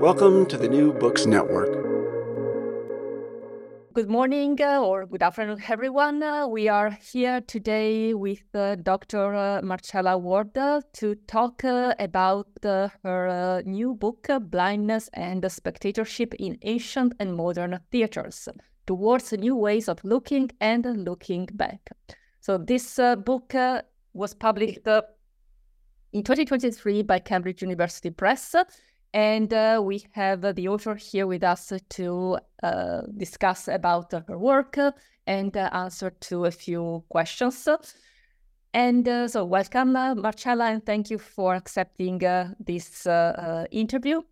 Welcome to the New Books Network. Good morning uh, or good afternoon, everyone. Uh, we are here today with uh, Dr. Uh, Marchella Ward uh, to talk uh, about her new book, Blindness and Spectatorship in Ancient and Modern Theaters Towards New Ways of Looking and Looking Back. So, this book was published in 2023 by Cambridge University Press and uh, we have uh, the author here with us to uh, discuss about her work and uh, answer to a few questions. And uh, so, welcome, uh, Marchella, and thank you for accepting this interview.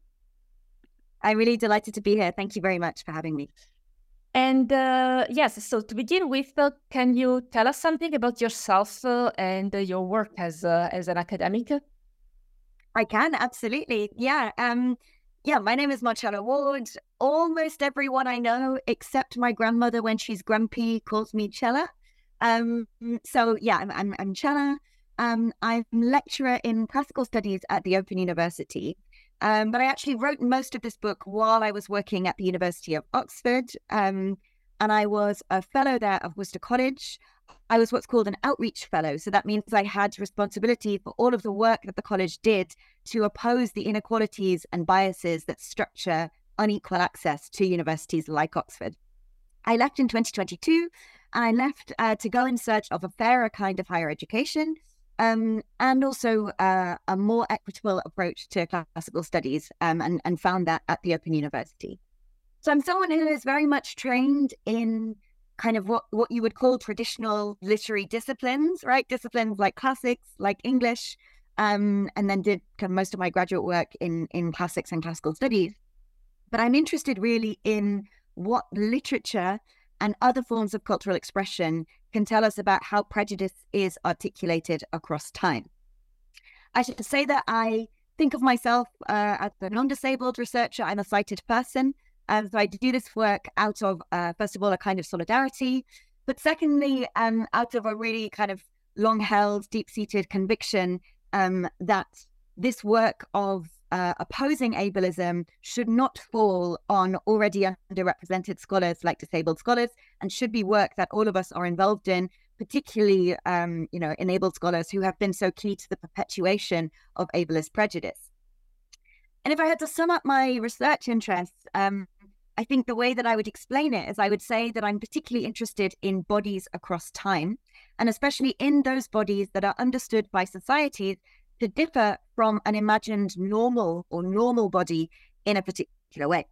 I'm really delighted to be here. Thank you very much for having me. And yes, so to begin with, can you tell us something about yourself and your work as as an academic? I can absolutely. Yeah. Um. Yeah. My name is Marchella Ward. Almost everyone I know, except my grandmother, when she's grumpy, calls me Cella. Um. So yeah, I'm I'm, I'm Cella. Um. I'm lecturer in classical studies at the Open University. Um, but I actually wrote most of this book while I was working at the University of Oxford. Um, and I was a fellow there of Worcester College. I was what's called an outreach fellow. So that means I had responsibility for all of the work that the college did to oppose the inequalities and biases that structure unequal access to universities like Oxford. I left in 2022 and I left uh, to go in search of a fairer kind of higher education um, and also uh, a more equitable approach to classical studies um, and, and found that at the Open University. So I'm someone who is very much trained in kind of what, what you would call traditional literary disciplines, right? Disciplines like classics, like English, um, and then did kind of most of my graduate work in, in classics and classical studies. But I'm interested really in what literature and other forms of cultural expression can tell us about how prejudice is articulated across time. I should say that I think of myself uh, as a non disabled researcher. I'm a sighted person. Um, so I do this work out of, uh, first of all, a kind of solidarity, but secondly, um, out of a really kind of long held, deep seated conviction um, that this work of uh, opposing ableism should not fall on already underrepresented scholars like disabled scholars and should be work that all of us are involved in particularly um, you know enabled scholars who have been so key to the perpetuation of ableist prejudice. And if i had to sum up my research interests um, I think the way that I would explain it is I would say that I'm particularly interested in bodies across time, and especially in those bodies that are understood by societies to differ from an imagined normal or normal body in a particular way.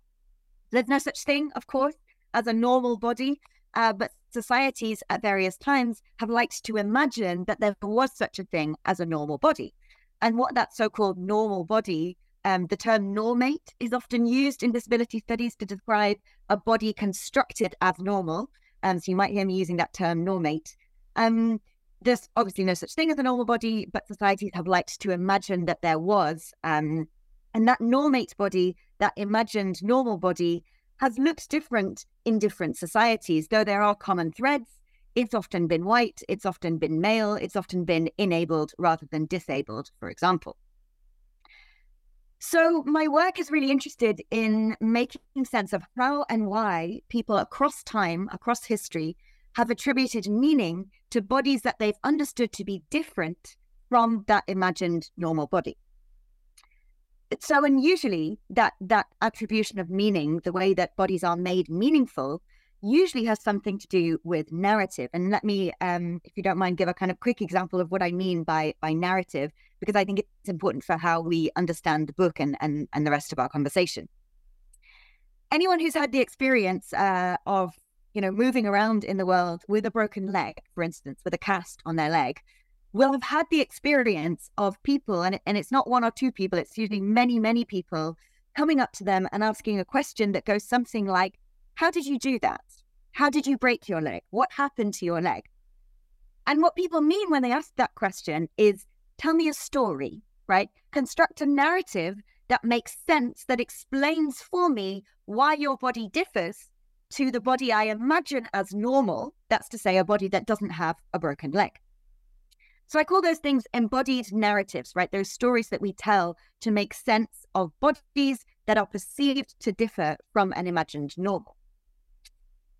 There's no such thing, of course, as a normal body, uh, but societies at various times have liked to imagine that there was such a thing as a normal body. And what that so called normal body um, the term normate is often used in disability studies to describe a body constructed as normal. Um, so you might hear me using that term normate. Um, there's obviously no such thing as a normal body, but societies have liked to imagine that there was. Um, and that normate body that imagined normal body has looked different in different societies, though there are common threads. It's often been white, it's often been male, it's often been enabled rather than disabled, for example. So, my work is really interested in making sense of how and why people across time, across history, have attributed meaning to bodies that they've understood to be different from that imagined normal body. So, and usually that that attribution of meaning, the way that bodies are made meaningful, usually has something to do with narrative. And let me, um, if you don't mind, give a kind of quick example of what I mean by by narrative, because I think it's important for how we understand the book and and, and the rest of our conversation. Anyone who's had the experience uh, of you know moving around in the world with a broken leg, for instance, with a cast on their leg, will have had the experience of people, and, and it's not one or two people, it's usually many, many people coming up to them and asking a question that goes something like, How did you do that? How did you break your leg? What happened to your leg? And what people mean when they ask that question is, Tell me a story, right? Construct a narrative that makes sense, that explains for me why your body differs to the body I imagine as normal. That's to say, a body that doesn't have a broken leg. So I call those things embodied narratives, right? Those stories that we tell to make sense of bodies that are perceived to differ from an imagined normal.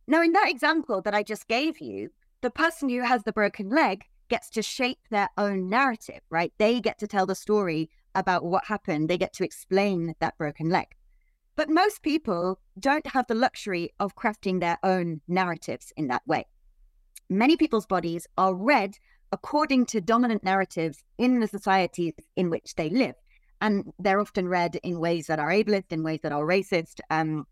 Now, in that example that I just gave you, the person who has the broken leg gets to shape their own narrative, right? They get to tell the story about what happened, they get to explain that broken leg. But most people don't have the luxury of crafting their own narratives in that way. Many people's bodies are read according to dominant narratives in the societies in which they live. And they're often read in ways that are ableist, in ways that are racist, um,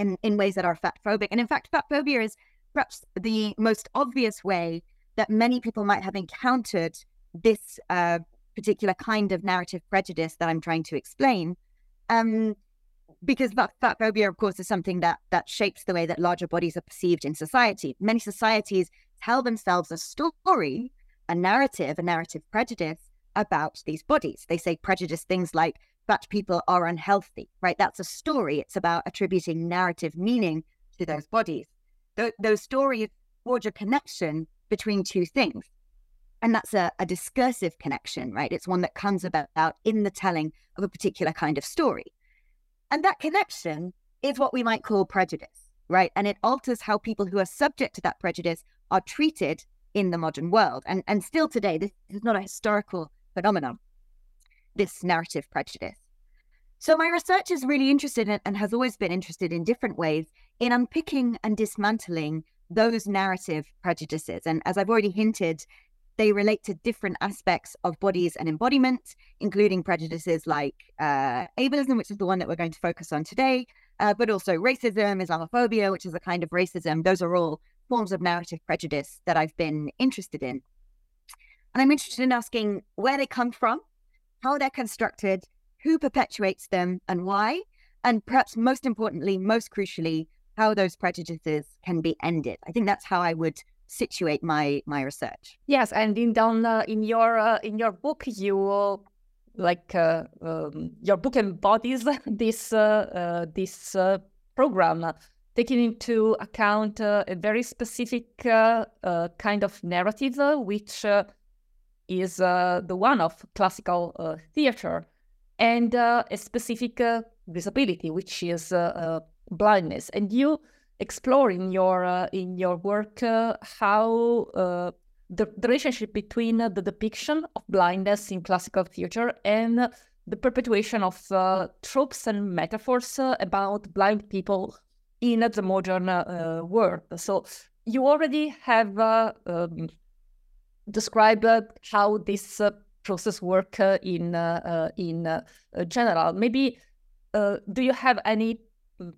in, in ways that are fat phobic. And in fact, fat phobia is perhaps the most obvious way that many people might have encountered this uh, particular kind of narrative prejudice that I'm trying to explain. Um, because fat, fat phobia, of course, is something that that shapes the way that larger bodies are perceived in society. Many societies tell themselves a story a narrative, a narrative prejudice about these bodies. They say prejudice things like fat people are unhealthy, right? That's a story. It's about attributing narrative meaning to those bodies. Th- those stories forge a connection between two things. And that's a, a discursive connection, right? It's one that comes about in the telling of a particular kind of story. And that connection is what we might call prejudice, right? And it alters how people who are subject to that prejudice are treated in the modern world. And, and still today, this is not a historical phenomenon, this narrative prejudice. So my research is really interested in, and has always been interested in different ways in unpicking and dismantling those narrative prejudices. And as I've already hinted, they relate to different aspects of bodies and embodiment, including prejudices like uh, ableism, which is the one that we're going to focus on today, uh, but also racism, Islamophobia, which is a kind of racism. Those are all forms of narrative prejudice that I've been interested in. And I'm interested in asking where they come from, how they're constructed, who perpetuates them, and why. And perhaps most importantly, most crucially, how those prejudices can be ended. I think that's how I would situate my my research. Yes, and in down uh, in your uh, in your book, you like uh, um, your book embodies this uh, uh, this uh, program taking into account uh, a very specific uh, uh, kind of narrative, uh, which uh, is uh, the one of classical theater, and uh, a specific uh, disability, which is uh, blindness. And you explore in your in your work how the, the, relationship between the depiction of blindness in classical theater and the perpetuation of tropes and metaphors about blind people in the modern uh, world. So you already have uh, um, described how this uh, process work uh, in uh, uh, in general. Maybe do you have any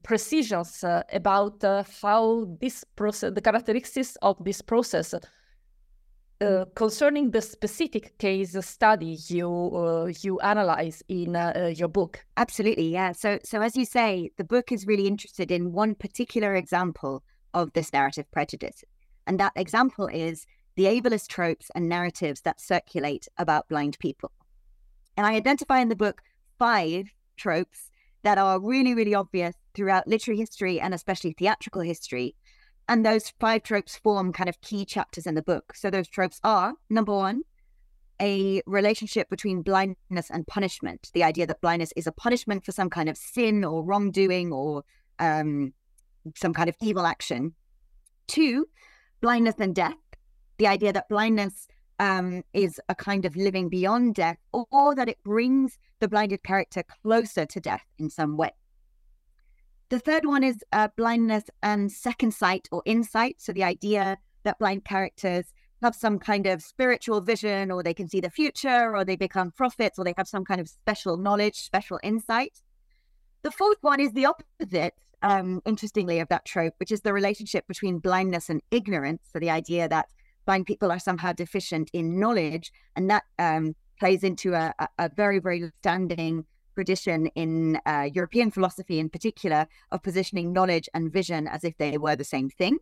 precisions about how this process, the characteristics of this process uh, concerning the specific case study you uh, you analyze in uh, your book. Absolutely, yeah. So so as you say, the book is really interested in one particular example of this narrative prejudice, and that example is the ableist tropes and narratives that circulate about blind people. And I identify in the book five tropes that are really, really obvious throughout literary history and especially theatrical history. And those five tropes form kind of key chapters in the book. So those tropes are number one, a relationship between blindness and punishment. The idea that blindness is a punishment for some kind of sin or wrongdoing or um, some kind of evil action. Two, blindness and death. The idea that blindness um, is a kind of living beyond death, or, or that it brings the blinded character closer to death in some way. The third one is uh, blindness and second sight or insight. So the idea that blind characters have some kind of spiritual vision, or they can see the future, or they become prophets, or they have some kind of special knowledge, special insight. The fourth one is the opposite, um, interestingly, of that trope, which is the relationship between blindness and ignorance. So the idea that blind people are somehow deficient in knowledge, and that um, plays into a, a, very, very standing tradition in uh, European philosophy, in particular, of positioning knowledge and vision as if they were the same thing.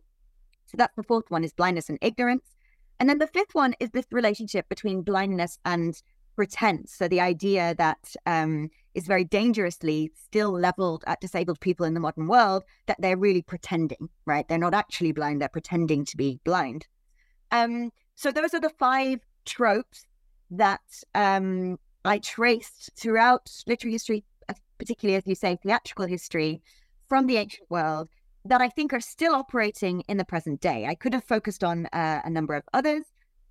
So that's the fourth one: is blindness and ignorance, and then the fifth one is this relationship between blindness and pretense. So the idea that um, is very dangerously still leveled at disabled people in the modern world that they're really pretending, right? They're not actually blind; they're pretending to be blind. Um, so those are the five tropes that um, I traced throughout literary history, particularly as you say, theatrical history from the ancient world that I think are still operating in the present day. I could have focused on uh, a number of others,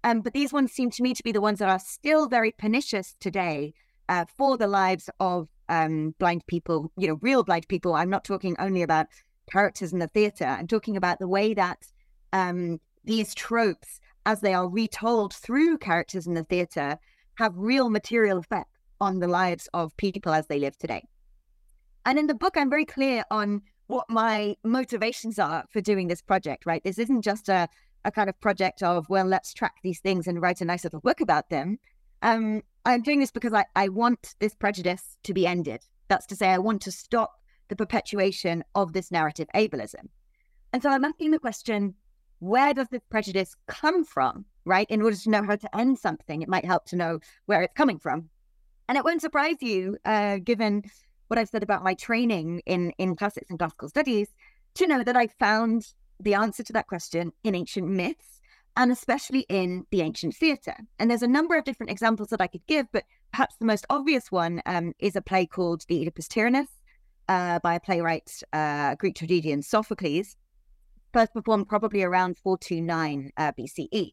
um, but these ones seem to me to be the ones that are still very pernicious today uh, for the lives of um, blind people, you know, real blind people. I'm not talking only about characters in the theatre. I'm talking about the way that um, these tropes, as they are retold through characters in the theatre, have real material effect on the lives of people as they live today. And in the book, I'm very clear on what my motivations are for doing this project, right? This isn't just a, a kind of project of, well, let's track these things and write a nice little book about them. Um, I'm doing this because I, I want this prejudice to be ended. That's to say, I want to stop the perpetuation of this narrative ableism. And so I'm asking the question where does this prejudice come from, right? In order to know how to end something, it might help to know where it's coming from. And it won't surprise you, uh, given what I've said about my training in, in classics and classical studies, to know that I found the answer to that question in ancient myths and especially in the ancient theatre. And there's a number of different examples that I could give, but perhaps the most obvious one um, is a play called The Oedipus Tyrannus uh, by a playwright, uh, Greek tragedian Sophocles first performed probably around 429 uh, BCE.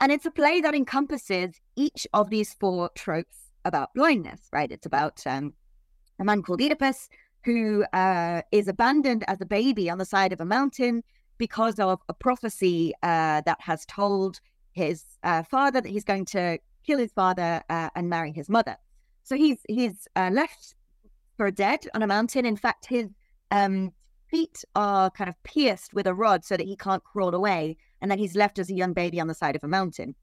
And it's a play that encompasses each of these four tropes about blindness, right? It's about um, a man called Oedipus who uh, is abandoned as a baby on the side of a mountain because of a prophecy uh, that has told his uh, father that he's going to kill his father uh, and marry his mother. So he's he's uh, left for dead on a mountain. In fact, his um, feet are kind of pierced with a rod so that he can't crawl away, and then he's left as a young baby on the side of a mountain.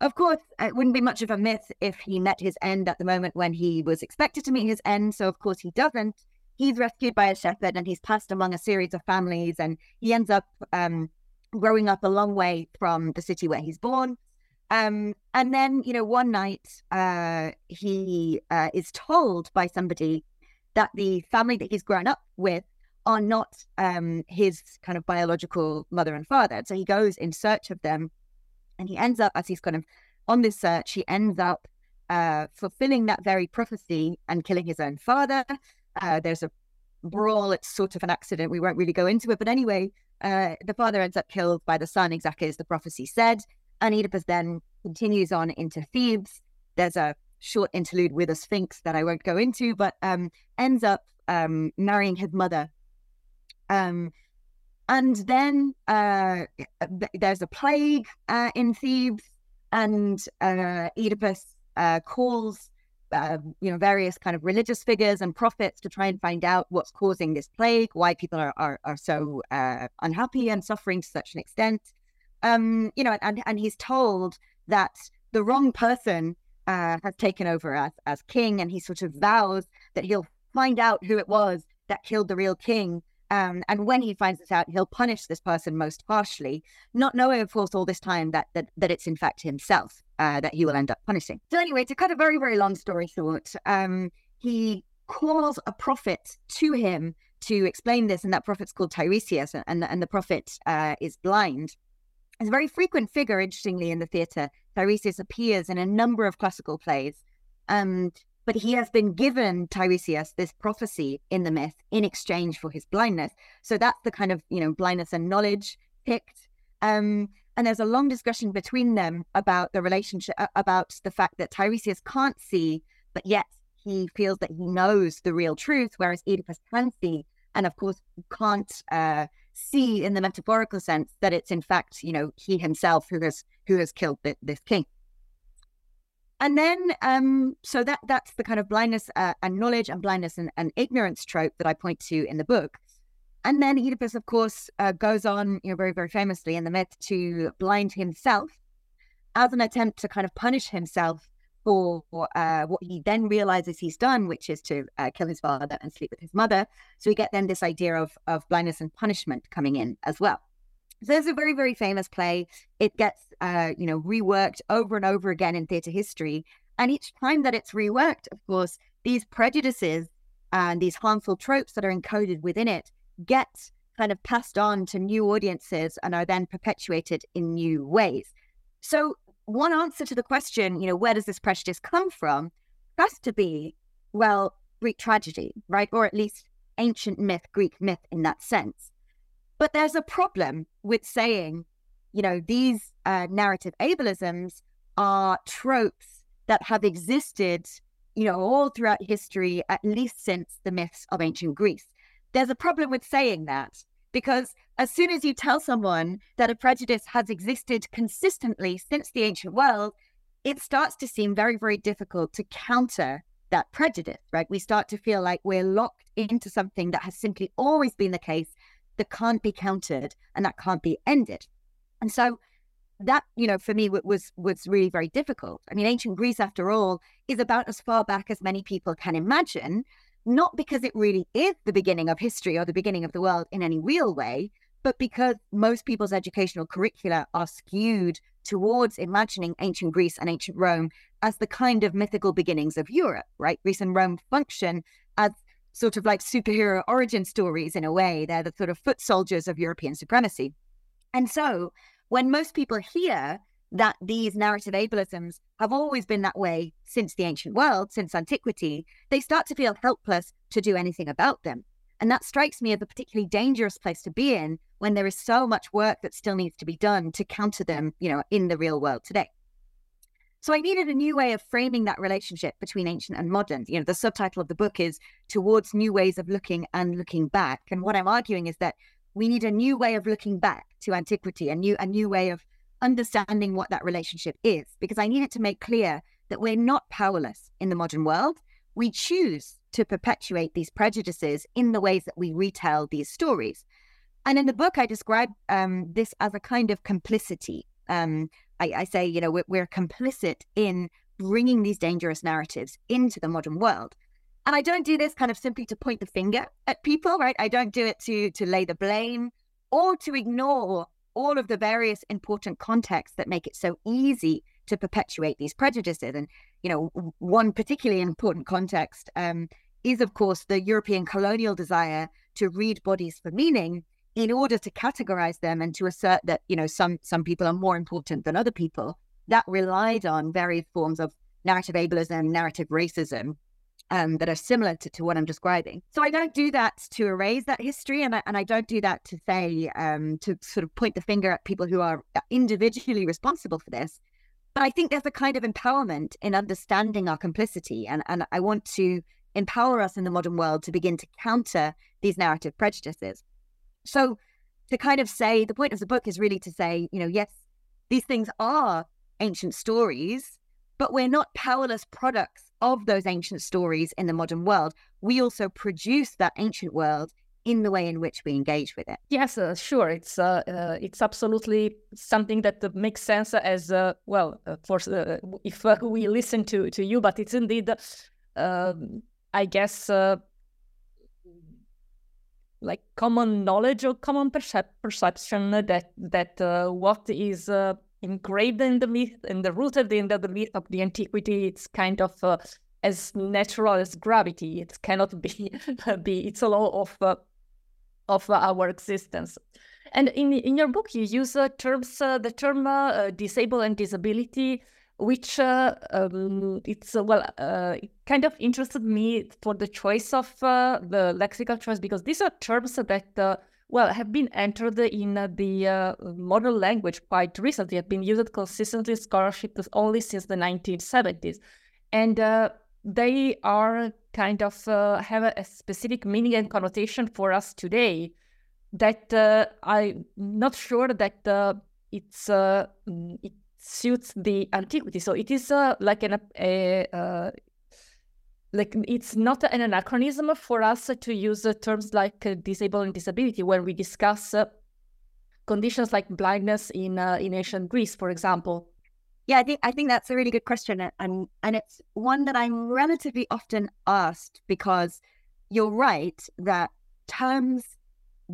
Of course, it wouldn't be much of a myth if he met his end at the moment when he was expected to meet his end. So, of course, he doesn't. He's rescued by a shepherd and he's passed among a series of families, and he ends up um, growing up a long way from the city where he's born. Um, and then, you know, one night uh, he uh, is told by somebody that the family that he's grown up with are not um, his kind of biological mother and father. So he goes in search of them, and he ends up, as he's kind of on this search, he ends up uh, fulfilling that very prophecy and killing his own father. Uh, there's a brawl. It's sort of an accident. We won't really go into it, but anyway, uh, the father ends up killed by the son, exactly as the prophecy said. And Oedipus then continues on into Thebes. There's a short interlude with a sphinx that I won't go into, but um, ends up um, marrying his mother um, and then uh, there's a plague uh, in Thebes, and uh, Oedipus uh, calls uh, you know various kind of religious figures and prophets to try and find out what's causing this plague, why people are are, are so uh, unhappy and suffering to such an extent. Um, you know, and and he's told that the wrong person has taken over as as king, and he sort of vows that he'll find out who it was that killed the real king um, and when he finds this out, he'll punish this person most harshly, not knowing, of course, all this time that that, that it's in fact himself uh, that he will end up punishing. So anyway, to cut a very very long story short, um, he calls a prophet to him to explain this, and that prophet's called Tiresias, and, and the prophet uh, is blind. It's a very frequent figure, interestingly, in the theatre. Tiresias appears in a number of classical plays. Um, but he has been given Tiresias this prophecy in the myth in exchange for his blindness. So that's the kind of, you know, blindness and knowledge picked. Um, and there's a long discussion between them about the relationship, about the fact that Tiresias can't see, but yet he feels that he knows the real truth, whereas Oedipus can see, and of course can't uh, see in the metaphorical sense that it's in fact, you know, he himself who has who has killed the, this king. And then, um, so that that's the kind of blindness uh, and knowledge and blindness and, and, ignorance trope that I point to in the book. And then Oedipus, of course, uh, goes on, you know, very very famously in the myth to blind himself as an attempt to kind of punish himself for uh, what he then realizes he's done, which is to uh, kill his father and sleep with his mother. So we get then this idea of of blindness and punishment coming in as well. So it's a very, very famous play. It gets, uh, you know, reworked over and over again in theatre history. And each time that it's reworked, of course, these prejudices and these harmful tropes that are encoded within it get kind of passed on to new audiences and are then perpetuated in new ways. So one answer to the question, you know, where does this prejudice come from, has to be, well, Greek tragedy, right? Or at least ancient myth, Greek myth in that sense. But there's a problem with saying, you know, these uh, narrative ableisms are tropes that have existed, you know, all throughout history, at least since the myths of ancient Greece. There's a problem with saying that because as soon as you tell someone that a prejudice has existed consistently since the ancient world, it starts to seem very, very difficult to counter that prejudice, right? We start to feel like we're locked into something that has simply always been the case that can't be countered and that can't be ended. And so that, you know, for me was was really very difficult. I mean, ancient Greece, after all, is about as far back as many people can imagine, not because it really is the beginning of history or the beginning of the world in any real way, but because most people's educational curricula are skewed towards imagining ancient Greece and ancient Rome as the kind of mythical beginnings of Europe, right? Greece and Rome function sort of like superhero origin stories in a way. They're the sort of foot soldiers of European supremacy. And so when most people hear that these narrative ableisms have always been that way since the ancient world, since antiquity, they start to feel helpless to do anything about them. And that strikes me as a particularly dangerous place to be in when there is so much work that still needs to be done to counter them, you know, in the real world today. So I needed a new way of framing that relationship between ancient and modern. You know, the subtitle of the book is Towards New Ways of Looking and Looking Back. And what I'm arguing is that we need a new way of looking back to antiquity, a new a new way of understanding what that relationship is. Because I needed to make clear that we're not powerless in the modern world. We choose to perpetuate these prejudices in the ways that we retell these stories. And in the book, I describe um, this as a kind of complicity. Um, I, I say, you know, we're, we're complicit in bringing these dangerous narratives into the modern world. And I don't do this kind of simply to point the finger at people, right? I don't do it to to lay the blame or to ignore all of the various important contexts that make it so easy to perpetuate these prejudices. And you know, one particularly important context um, is, of course, the European colonial desire to read bodies for meaning in order to categorize them and to assert that you know some some people are more important than other people that relied on various forms of narrative ableism narrative racism um, that are similar to, to what i'm describing. So i don't do that to erase that history and I, and I don't do that to say um, to sort of point the finger at people who are individually responsible for this. But i think there's a kind of empowerment in understanding our complicity and, and i want to empower us in the modern world to begin to counter these narrative prejudices so to kind of say the point of the book is really to say, you know, yes, these things are ancient stories, but we're not powerless products of those ancient stories in the modern world. We also produce that ancient world in the way in which we engage with it. Yes, uh, sure. It's uh, uh, it's absolutely something that uh, makes sense as uh, well. for uh, if we listen to to you, but it's indeed, um, I guess like common knowledge or common percep- perception that that uh, what is uh, engraved in the myth and the rooted in the, the myth of the antiquity it's kind of uh, as natural as gravity. It cannot be be it's a law of uh, of our existence. And in in your book, you use uh, terms uh, the term disabled and disability, which uh, um, it's uh, well, it kind of interested me for the choice of the lexical choice because these are terms that well, have been entered in uh, the uh, modern language quite recently, have been used consistently in scholarship only since the 1970s. And uh, they are kind of uh, have a, a, specific meaning and connotation for us today that uh, I'm not sure that uh, it's it suits the antiquity. So it is like an, a, like it's not an anachronism for us to use terms like uh, disabled and disability when we discuss uh, conditions like blindness in uh, in ancient Greece, for example. Yeah, I think I think that's a really good question, and and it's one that I'm relatively often asked because you're right that terms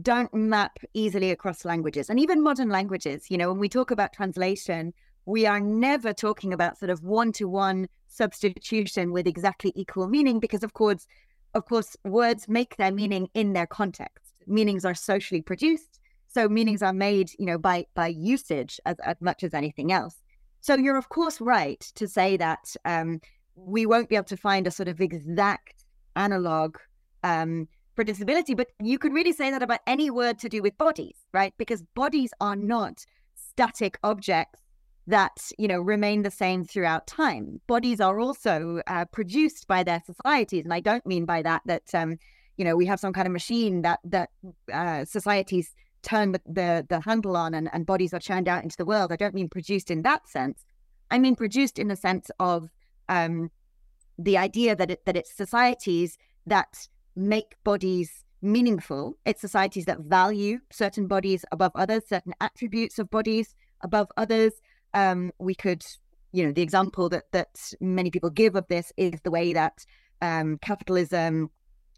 don't map easily across languages and even modern languages. You know, when we talk about translation, we are never talking about sort of one to one substitution with exactly equal meaning because of course of course words make their meaning in their context. Meanings are socially produced so meanings are made you know by by usage as, as much as anything else. So you're of course right to say that um, we won't be able to find a sort of exact analog um, for disability but you could really say that about any word to do with bodies right? Because bodies are not static objects that you know remain the same throughout time. Bodies are also uh, produced by their societies, and I don't mean by that that um, you know we have some kind of machine that that uh, societies turn the, the, the handle on and, and bodies are churned out into the world. I don't mean produced in that sense. I mean produced in the sense of um, the idea that it, that it's societies that make bodies meaningful. It's societies that value certain bodies above others, certain attributes of bodies above others, um, we could, you know, the example that that many people give of this is the way that um, capitalism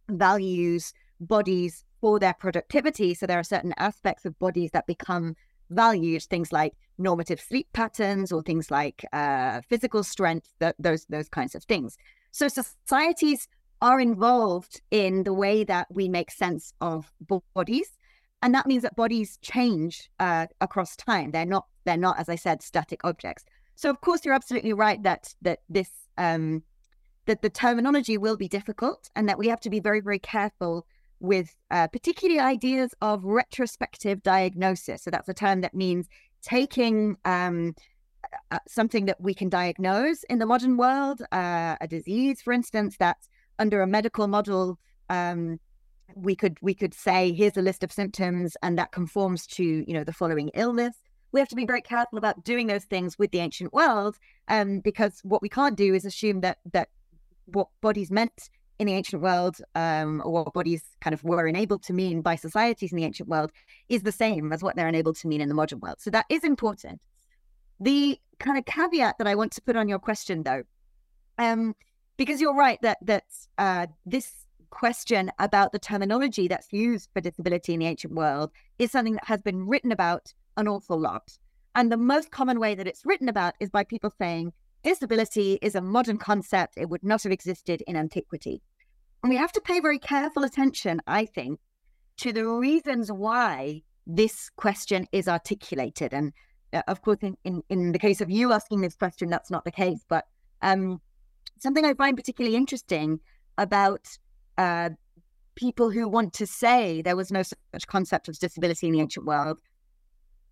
values bodies for their productivity. So there are certain aspects of bodies that become valued, things like normative sleep patterns or things like uh, physical strength, th- those those kinds of things. So societies are involved in the way that we make sense of bodies and that means that bodies change uh, across time. They're not they're not, as I said, static objects. So of course you're absolutely right that that this um, that the terminology will be difficult, and that we have to be very very careful with uh, particularly ideas of retrospective diagnosis. So that's a term that means taking um, uh, something that we can diagnose in the modern world, uh, a disease, for instance, that under a medical model um, we could we could say here's a list of symptoms and that conforms to you know the following illness. We have to be very careful about doing those things with the ancient world um, because what we can't do is assume that that what bodies meant in the ancient world um, or what bodies kind of were enabled to mean by societies in the ancient world is the same as what they're enabled to mean in the modern world. So that is important. The kind of caveat that i want to put on your question though um, because you're right that that uh, this question about the terminology that's used for disability in the ancient world is something that has been written about an awful lot. And the most common way that it's written about is by people saying disability is a modern concept, it would not have existed in antiquity. And we have to pay very careful attention, I think, to the reasons why this question is articulated. And uh, of course, in, in, in, the case of you asking this question, that's not the case. But um, something I find particularly interesting about uh, people who want to say there was no such concept of disability in the ancient world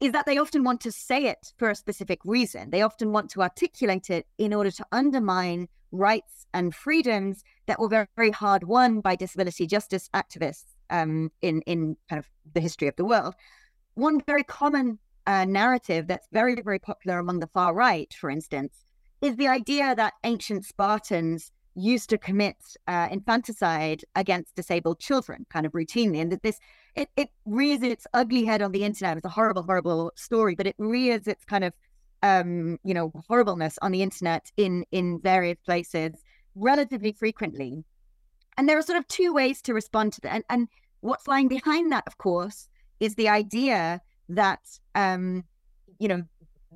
is that they often want to say it for a specific reason. They often want to articulate it in order to undermine rights and freedoms that were very, very hard won by disability justice activists um, in in kind of the history of the world. One very common uh, narrative that's very very popular among the far right, for instance, is the idea that ancient Spartans used to commit uh, infanticide against disabled children kind of routinely and that this it, it rears its ugly head on the internet. It's a horrible horrible story but it rears its kind of um you know horribleness on the internet in in various places relatively frequently. And there are sort of two ways to respond to that and, and what's lying behind that of course is the idea that um you know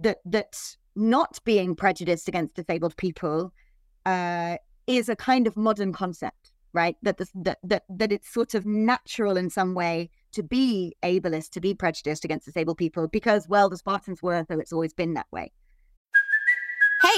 that that not being prejudiced against disabled people uh, is a kind of modern concept, right? That, this, that that that it's sort of natural in some way to be ableist, to be prejudiced against disabled people because, well, the Spartans were, so it's always been that way.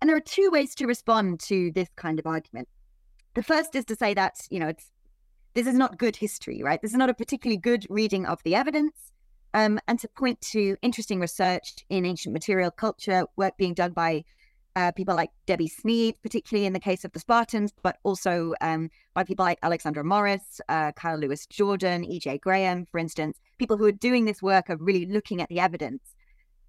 And there are two ways to respond to this kind of argument. The first is to say that, you know, it's this is not good history, right? This is not a particularly good reading of the evidence. Um, and to point to interesting research in ancient material culture, work being done by uh, people like Debbie Sneed, particularly in the case of the Spartans, but also um, by people like Alexandra Morris, uh, Kyle Lewis Jordan, E.J. Graham, for instance, people who are doing this work of really looking at the evidence.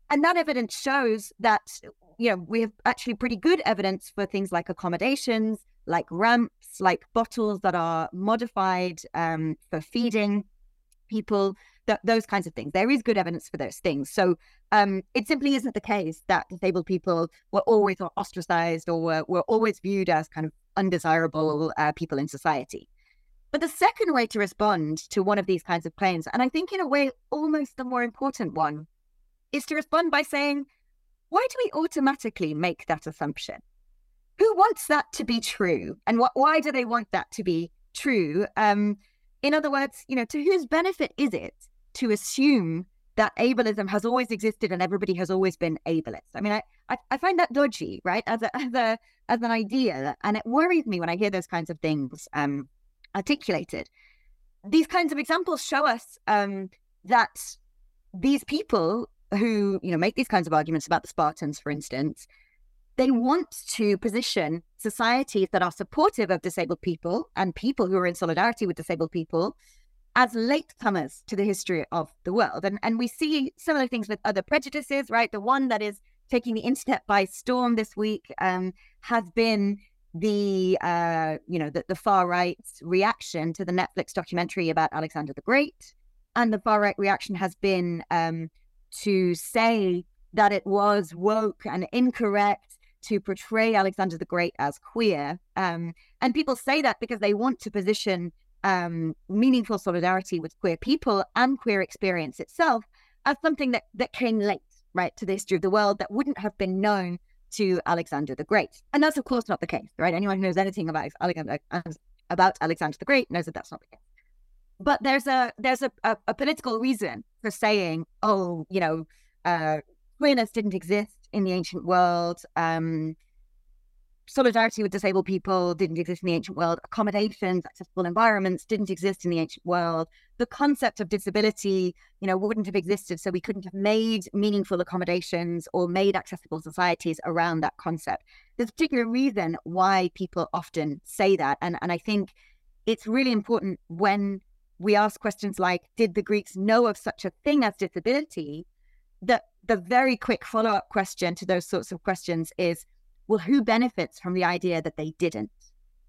And that evidence shows that you know, we have actually pretty good evidence for things like accommodations, like ramps, like bottles that are modified um, for feeding people, th- those kinds of things. There is good evidence for those things. So um, it simply isn't the case that disabled people were always ostracized or were, were always viewed as kind of undesirable uh, people in society. But the second way to respond to one of these kinds of claims, and I think in a way almost the more important one, is to respond by saying, why do we automatically make that assumption? Who wants that to be true? And why do they want that to be true? Um, in other words, you know, to whose benefit is it to assume that ableism has always existed and everybody has always been ableist? I mean, I, I, I find that dodgy, right? As a, as a as an idea, and it worries me when I hear those kinds of things um, articulated. These kinds of examples show us um, that these people who you know make these kinds of arguments about the Spartans, for instance, they want to position societies that are supportive of disabled people and people who are in solidarity with disabled people as latecomers to the history of the world. And and we see similar things with other prejudices, right? The one that is taking the internet by storm this week um, has been the uh, you know the, the far right reaction to the Netflix documentary about Alexander the Great, and the far right reaction has been um, to say that it was woke and incorrect to portray Alexander the Great as queer. Um, and people say that because they want to position um, meaningful solidarity with queer people and queer experience itself as something that, that came late, right, to the history of the world that wouldn't have been known to Alexander the Great. And that's, of course, not the case, right? Anyone who knows anything about Alexander, about Alexander the Great knows that that's not the case but there's a there's a, a, a, political reason for saying, oh, you know, uh, queerness didn't exist in the ancient world. Um, solidarity with disabled people didn't exist in the ancient world. Accommodations, accessible environments didn't exist in the ancient world. The concept of disability, you know, wouldn't have existed, so we couldn't have made meaningful accommodations or made accessible societies around that concept. There's a particular reason why people often say that, and and I think it's really important when we ask questions like, did the Greeks know of such a thing as disability? The, the very quick follow up question to those sorts of questions is, well, who benefits from the idea that they didn't?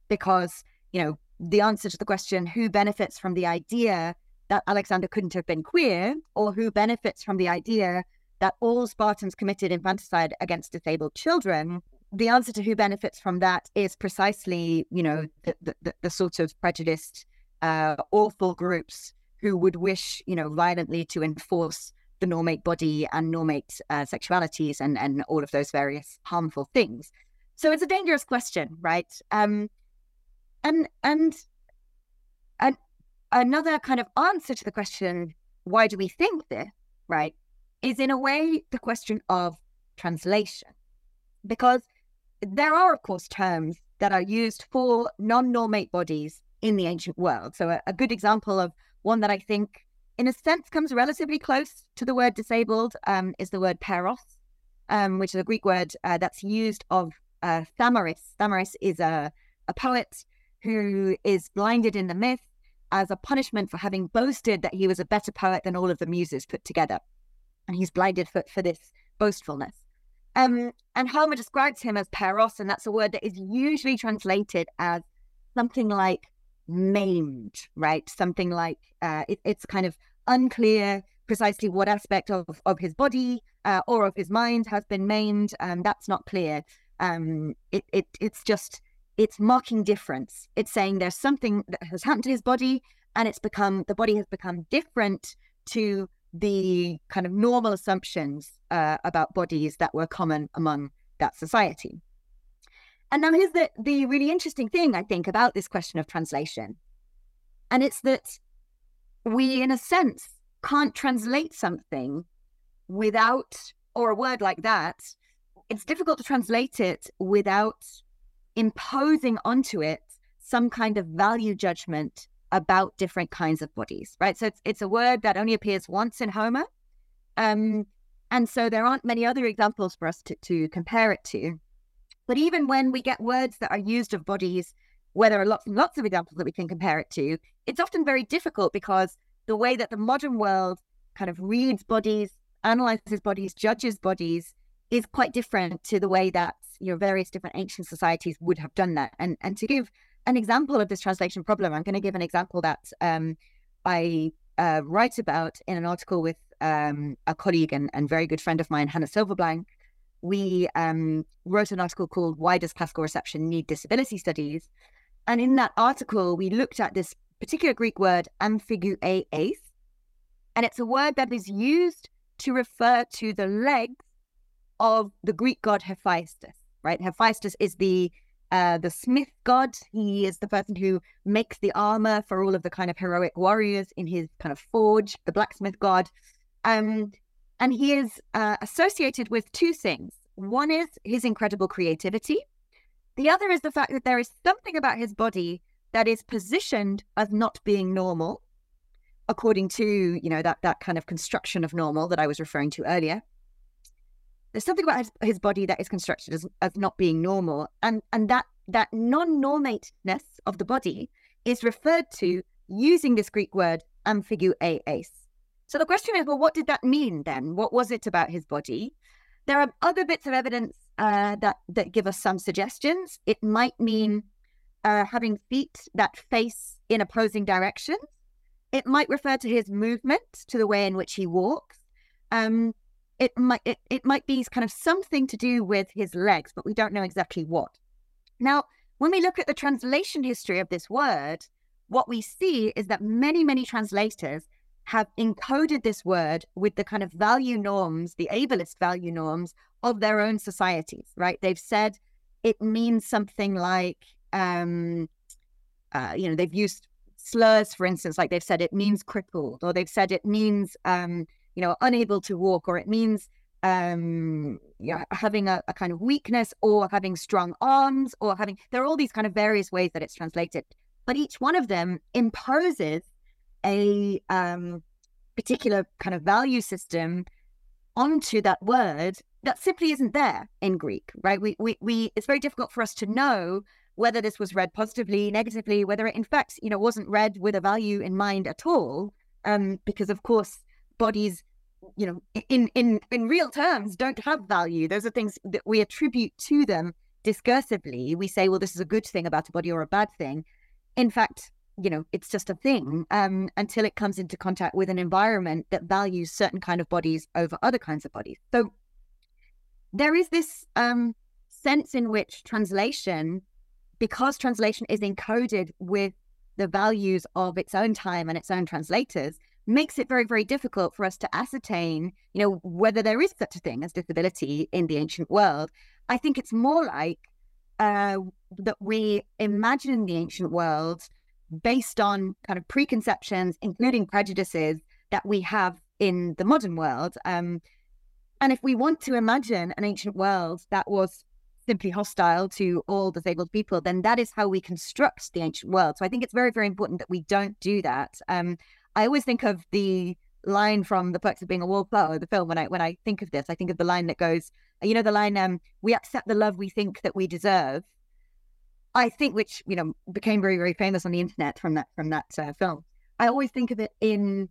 Because, you know, the answer to the question, who benefits from the idea that Alexander couldn't have been queer, or who benefits from the idea that all Spartans committed infanticide against disabled children, the answer to who benefits from that is precisely, you know, the, the, the sort of prejudiced uh, awful groups who would wish, you know, violently to enforce the normate body and normate uh, sexualities and and all of those various harmful things. So it's a dangerous question, right? Um, and and and another kind of answer to the question, why do we think this, right, is in a way the question of translation, because there are of course terms that are used for non-normate bodies in the ancient world. So, a, a good example of one that I think, in a sense, comes relatively close to the word disabled um, is the word peros, um, which is a Greek word uh, that's used of uh, Thamyris. Is a, a poet who is blinded in the myth as a punishment for having boasted that he was a better poet than all of the muses put together. And he's blinded for, for this boastfulness. Um, and Homer describes him as peros, and that's a word that is usually translated as something like maimed, right? Something like uh, it, it's kind of unclear precisely what aspect of, of his body uh, or of his mind has been maimed. Um, that's not clear. Um, it, it it's just it's marking difference. It's saying there's something that has happened to his body, and it's become the body has become different to the kind of normal assumptions uh, about bodies that were common among that society. And now here's the, the really interesting thing, I think, about this question of translation. And it's that we, in a sense, can't translate something without, or a word like that, it's difficult to translate it without imposing onto it some kind of value judgment about different kinds of bodies, right? So it's, it's a word that only appears once in Homer. Um, and so there aren't many other examples for us to, to compare it to. But even when we get words that are used of bodies where there are lots and lots of examples that we can compare it to, it's often very difficult because the way that the modern world kind of reads bodies, analyzes bodies, judges bodies is quite different to the way that you know various different ancient societies would have done that. And and to give an example of this translation problem, I'm going to give an example that um, I uh, write about in an article with um, a colleague and, and very good friend of mine, Hannah Silverblank, we um, wrote an article called Why Does Classical Reception Need Disability Studies? And in that article, we looked at this particular Greek word, amphigueis, and it's a word that is used to refer to the legs of the Greek god Hephaestus, right? Hephaestus is the uh, the smith god. He is the person who makes the armor for all of the kind of heroic warriors in his kind of forge, the blacksmith god. Um, and he is uh, associated with two things. One is his incredible creativity. The other is the fact that there is something about his body that is positioned as not being normal, according to you know that that kind of construction of normal that I was referring to earlier. There's something about his, his body that is constructed as, as not being normal, and and that that non-normateness of the body is referred to using this Greek word amphigueis. So the question is, well, what did that mean then? What was it about his body? There are other bits of evidence uh, that that give us some suggestions. It might mean uh, having feet that face in opposing directions. It might refer to his movement, to the way in which he walks. Um, it might it, it might be kind of something to do with his legs, but we don't know exactly what. Now, when we look at the translation history of this word, what we see is that many, many translators have encoded this word with the kind of value norms, the ableist value norms of their own societies, right? They've said it means something like, um, uh, you know, they've used slurs, for instance, like they've said it means crippled, or they've said it means, um, you know, unable to walk, or it means um you know, having a, a, kind of weakness or having strong arms or having there are all these kind of various ways that it's translated but each one of them imposes a um, particular kind of value system onto that word that simply isn't there in Greek, right? We, we, we, it's very difficult for us to know whether this was read positively, negatively, whether it in fact, you know, wasn't read with a value in mind at all. Um, because of course, bodies, you know, in, in, in real terms don't have value. Those are things that we attribute to them discursively. We say, well, this is a good thing about a body or a bad thing. In fact, you know it's just a thing um, until it comes into contact with an environment that values certain kind of bodies over other kinds of bodies. So there is this um, sense in which translation because translation is encoded with the values of its own time and its own translators makes it very very difficult for us to ascertain you know whether there is such a thing as disability in the ancient world. I think it's more like uh, that we imagine in the ancient world based on kind of preconceptions, including prejudices that we have in the modern world. Um, and if we want to imagine an ancient world that was simply hostile to all disabled people, then that is how we construct the ancient world. So I think it's very, very important that we don't do that. Um, I always think of the line from The Perks of Being a Wallflower, the film. When I when I think of this, I think of the line that goes, you know, the line, um, "We accept the love we think that we deserve." I think, which you know, became very, very famous on the internet from that from that uh, film. I always think of it in,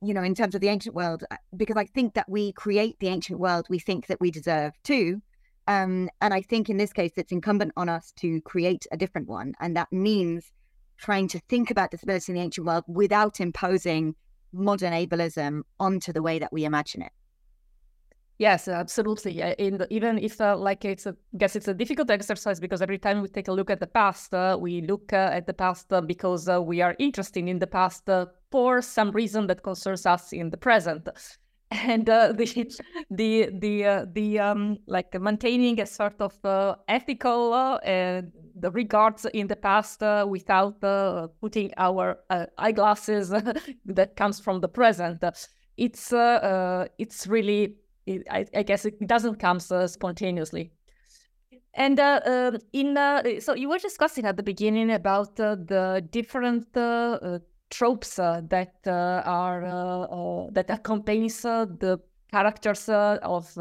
you know, in terms of the ancient world, uh, because I think that we create the ancient world we think that we deserve too. Um, and I think in this case, it's incumbent on us to create a different one. And that means trying to think about disability in the ancient world without imposing modern ableism onto the way that we imagine it. Yes, absolutely. Even if uh, like it's a I guess it's a difficult exercise because every time we take a look at the past, uh, we look uh, at the past uh, because uh, we are interested in the past uh, for some reason that concerns us in the present and the the the the um, like maintaining a sort of ethical uh, the regards in the past without putting our eyeglasses that comes from the present. It's it's really it, I, I, guess it doesn't come so spontaneously. And uh, um, in so you were discussing at the beginning about uh, the different uh, tropes uh, that uh, are uh, that accompanies the characters of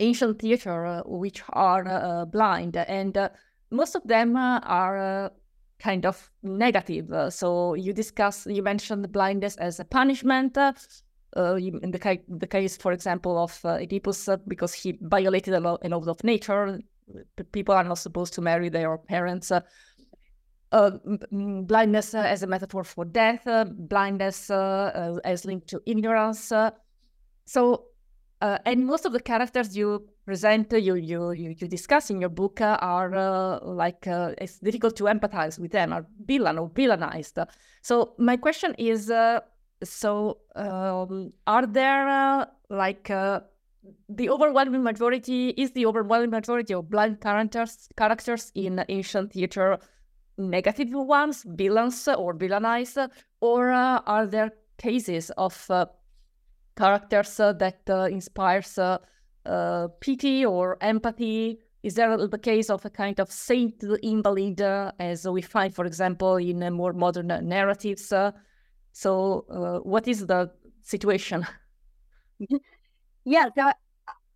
ancient theater, which are blind, and most of them are kind of negative. so you discuss, you mentioned blindness as a punishment. Uh, in the, ca- the case, for example, of uh, Oedipus, uh, because he violated a, law, a law of nature, people are not supposed to marry their parents uh, blindness uh, as a metaphor for death, uh, blindness uh, as linked to ignorance. so, and most of the characters you present, you you you, you discuss in your book are like it's difficult to empathize with them, are villain or villainized. So, my question is: so, um, are there like the overwhelming majority is the overwhelming majority of blind characters characters in ancient theater negative ones, villains or villainized, or uh, are there cases of uh, characters uh, that uh, inspires uh, uh, pity or empathy? Is there the case of a kind of saint invalid, as we find, for example, in more modern narratives? So, what is the situation? Yeah, so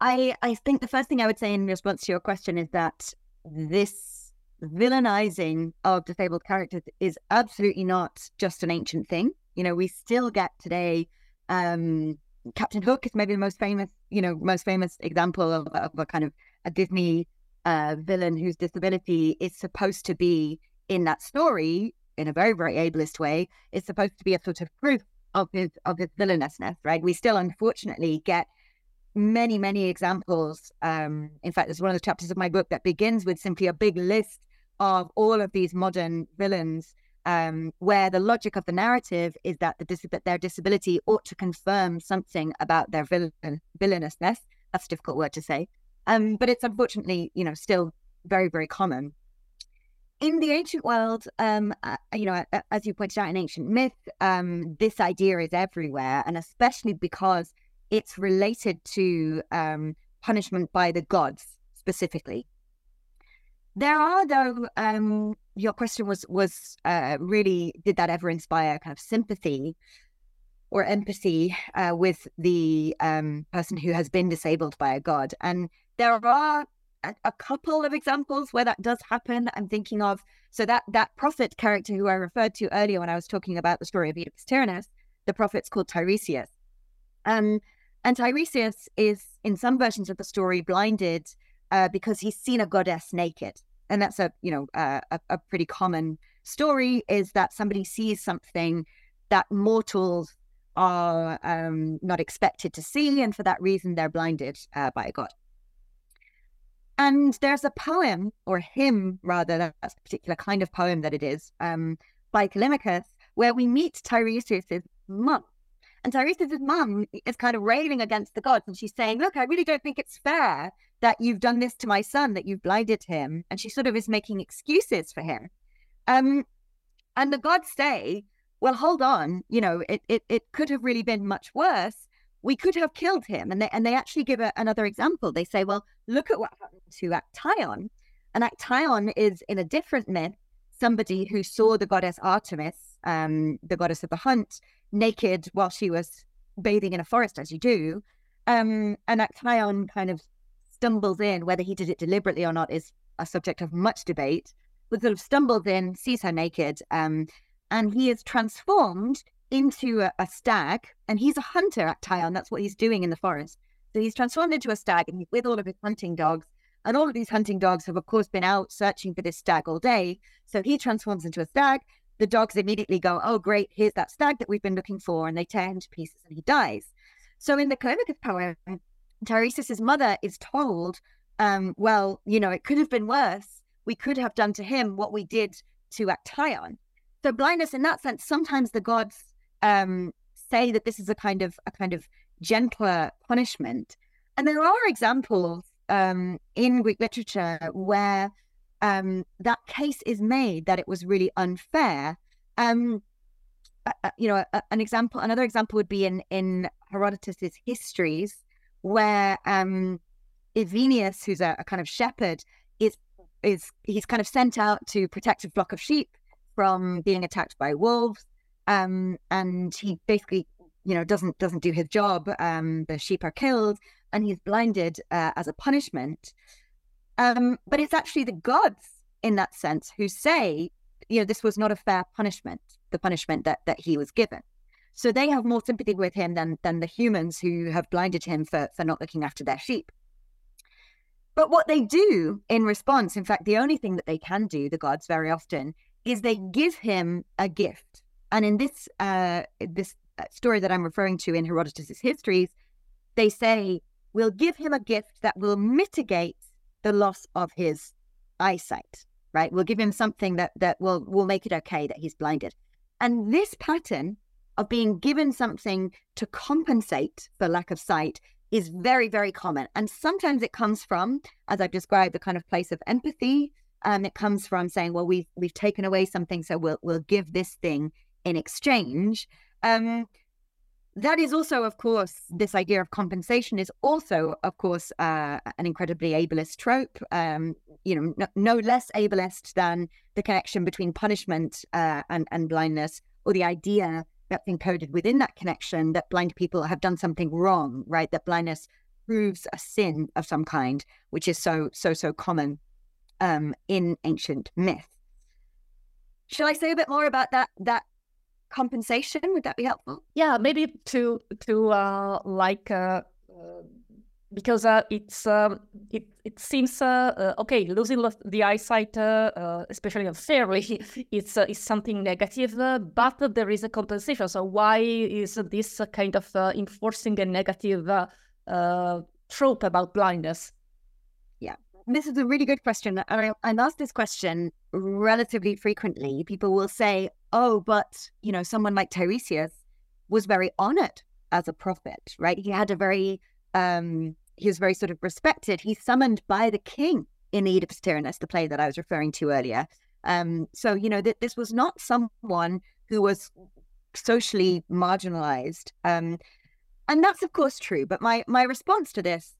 I I think the first thing I would say in response to your question is that this villainizing of disabled characters is absolutely not just an ancient thing. You know, we still get today. Um, Captain Hook is maybe the most famous, you know, most famous example of, of a kind of a Disney uh, villain whose disability is supposed to be in that story in a very, very ableist way. Is supposed to be a sort of proof of his of his villainousness, right? We still, unfortunately, get many, many examples. Um, in fact, there's one of the chapters of my book that begins with simply a big list of all of these modern villains um, where the logic of the narrative is that the dis- that their disability ought to confirm something about their villain- villainousness. That's a difficult word to say, um, but it's unfortunately, you know, still very, very common. In the ancient world, um, uh, you know, as you pointed out in ancient myth, um, this idea is everywhere, and especially because it's related to um, punishment by the gods specifically. There are though. Um, your question was was uh, really did that ever inspire kind of sympathy or empathy uh, with the um, person who has been disabled by a god? And there are a, a, couple of examples where that does happen. I'm thinking of so that that prophet character who I referred to earlier when I was talking about the story of Oedipus Tyrannus. The prophet's called Tiresias. Um, and Tiresias is, in some versions of the story, blinded uh, because he's seen a goddess naked and that's a you know a, a pretty common story is that somebody sees something that mortals are um, not expected to see, and for that reason they're blinded uh, by a God. And there's a poem or hymn, rather, that's a particular kind of poem that it is, um, by Callimachus, where we meet Tiresias' mum. And Tiresias' mum is kind of railing against the gods, and she's saying, "Look, I really don't think it's fair that you've done this to my son, that you've blinded him. And she sort of is making excuses for him. Um, and the gods say, well, hold on, you know, it, it, it could have really been much worse. We could have killed him. And they and they actually give a, another example. They say, well, look at what happened to Actaeon. And Actaeon is in a different myth somebody who saw the goddess Artemis, um, the goddess of the hunt, naked while she was bathing in a forest, as you do. Um, and Actaeon kind of stumbles in, whether he did it deliberately or not is a subject of much debate, but sort of stumbles in, sees her naked, um, and he is transformed into a, a, stag. And he's a hunter, at Actaeon. That's what he's doing in the forest. So he's transformed into a stag and he's with all of his hunting dogs. And all of these hunting dogs have, of course, been out searching for this stag all day. So he transforms into a stag. The dogs immediately go, Oh, great, here's that stag that we've been looking for. And they tear him to pieces and he dies. So in the Callimachus poem, Tiresias's mother is told, um, Well, you know, it could have been worse. We could have done to him what we did to Actaeon. So blindness, in that sense, sometimes the gods um, say that this is a kind of a kind of gentler punishment. And there are examples um, in Greek literature where um, that case is made that it was really unfair. Um, uh, you know, an example, another example would be in in Herodotus's histories, where um, who's a, a kind of shepherd, is is he's kind of sent out to protect a flock of sheep from being attacked by wolves, um, and he basically, you know, doesn't doesn't do his job. Um, the sheep are killed, and he's blinded uh, as a punishment. Um, but it's actually the gods in that sense who say, you know, this was not a fair punishment, the punishment that that he was given. So they have more sympathy with him than than the humans who have blinded him for for not looking after their sheep. But what they do in response, in fact, the only thing that they can do, the gods very often, is they give him a gift. And in this uh, this uh, story that I'm referring to in Herodotus's histories, they say we'll give him a gift that will mitigate the loss of his eyesight. Right? We'll give him something that that will will make it okay that he's blinded. And this pattern of being given something to compensate for lack of sight is very, very common. And sometimes it comes from, as I've described, the kind of place of empathy. Um, it comes from saying, well, we've we've taken away something, so we'll we'll give this thing in exchange. Um, that is also, of course, this idea of compensation is also, of course, uh, an incredibly ableist trope. Um, you know, no, no, less ableist than the connection between punishment uh, and and blindness, or the idea that's encoded within that connection that blind people have done something wrong, right? That blindness proves a sin of some kind, which is so, so, so common um, in ancient myth. Shall I say a bit more about that that compensation? Would that be helpful? Yeah, maybe to to uh, like uh, uh, because uh, it's um, it it seems uh, uh, okay losing the eyesight, uh, uh especially unfairly, it's uh, is something negative, but there is a compensation. So why is this kind of enforcing a negative trope about blindness? This is a really good question. I, I'm asked this question relatively frequently. People will say, "Oh, but you know, someone like Tiresias was very honored as a prophet, right? He had a very um, he was very sort of respected. He's summoned by the king in Oedipus Tyrannus, the play that I was referring to earlier. Um, so you know that this was not someone who was socially marginalized, um, and that's of course true. But my my response to this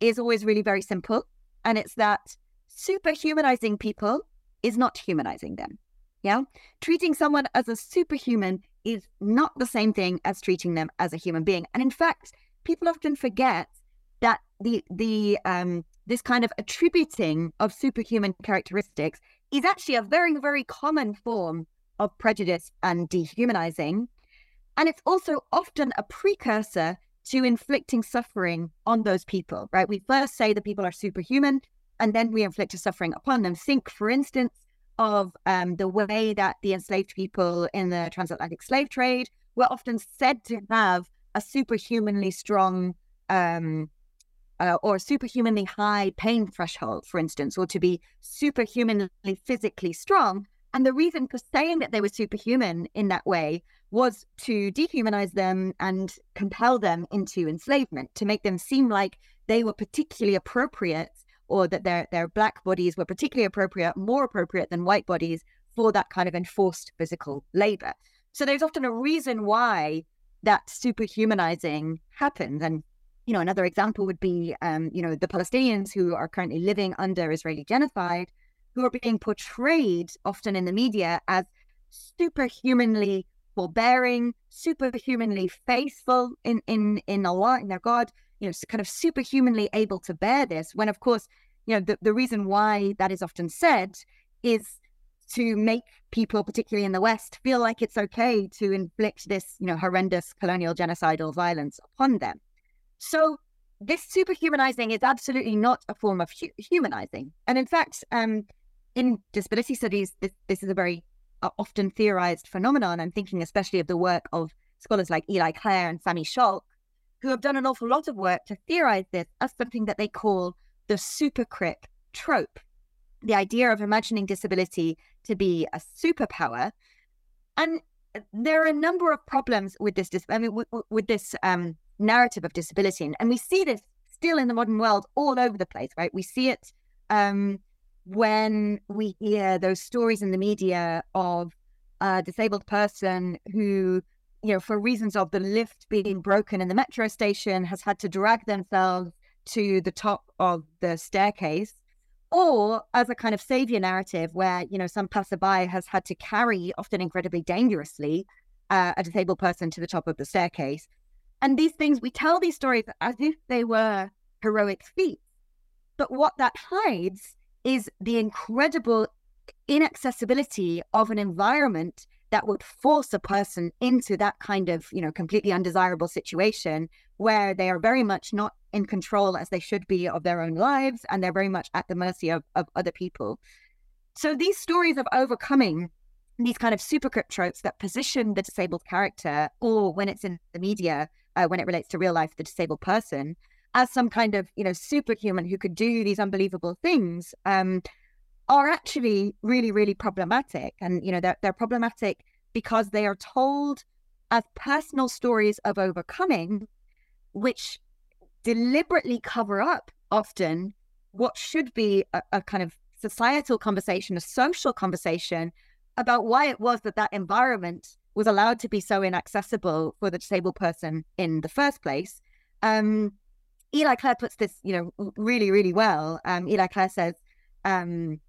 is always really very simple, and it's that superhumanizing people is not humanizing them. Yeah, treating someone as a superhuman is not the same thing as treating them as a human being, and in fact, people often forget that the the um, this kind of attributing of superhuman characteristics is actually a very very common form of prejudice and dehumanizing, and it's also often a precursor to inflicting suffering on those people. Right? We first say that people are superhuman, and then we inflict a suffering upon them. Think, for instance, of um, the way that the enslaved people in the transatlantic slave trade were often said to have a superhumanly strong um, uh, or superhumanly high pain threshold, for instance, or to be superhumanly physically strong. And the reason for saying that they were superhuman in that way was to dehumanize them and compel them into enslavement, to make them seem like they were particularly appropriate or that their, their black bodies were particularly appropriate, more appropriate than white bodies for that kind of enforced physical labor. So there's often a reason why that superhumanizing happens. And, you know, another example would be, um, you know, the Palestinians who are currently living under Israeli genocide, who are being portrayed often in the media as superhumanly forbearing, superhumanly faithful in in in Allah, in their God, you know, kind of superhumanly able to bear this. When of course, you know, the, the reason why that is often said is to make people, particularly in the West, feel like it's okay to inflict this, you know, horrendous colonial genocidal violence upon them. So this superhumanizing is absolutely not a form of hu- humanizing. And in fact, um, in disability studies, this, this is a very uh, often theorized phenomenon. I'm thinking especially of the work of scholars like Eli Clare and Sami Schalk, who have done an awful lot of work to theorize this as something that they call the supercrip trope the idea of imagining disability to be a superpower. And there are a number of problems with this. I mean, with, with this um, narrative of disability, and we see this still in the modern world all over the place, right? We see it um, when we hear those stories in the media of a disabled person who, you know, for reasons of the lift being broken in the metro station, has had to drag themselves to the top of the staircase or as a kind of savior narrative where you know some passerby has had to carry often incredibly dangerously uh, a disabled person to the top of the staircase. And these things we tell these stories as if they were heroic feats. But what that hides is the incredible inaccessibility of an environment that would force a person into that kind of you know completely undesirable situation where they are very much not in control as they should be of their own lives and they're very much at the mercy of, of other people. So these stories of overcoming these kind of supercrip tropes that position the disabled character or when it's in the media uh, when it relates to real life the disabled person as some kind of you know superhuman who could do these unbelievable things um, are actually really, really problematic. And, you know, they're, they're problematic because they are told as personal stories of overcoming, which deliberately cover up often what should be a, a kind of societal conversation, a social conversation about why it was that that environment was allowed to be so inaccessible for the disabled person in the first place. Um, Eli Clare puts this, you know, really, really well. Um, Eli Clare says, um,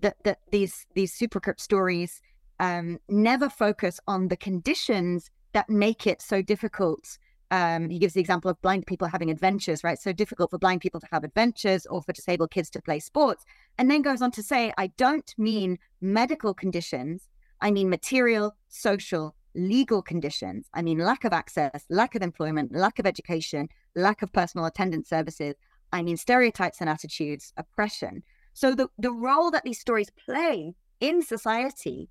that that these these supercrip stories um, never focus on the conditions that make it so difficult. Um, he gives the example of blind people having adventures, right? So difficult for blind people to have adventures or for disabled kids to play sports. And then goes on to say, I don't mean medical conditions, I mean material, social, legal conditions. I mean lack of access, lack of employment, lack of education, lack of personal attendance services. I mean stereotypes and attitudes, oppression. So the, the role that these stories play in society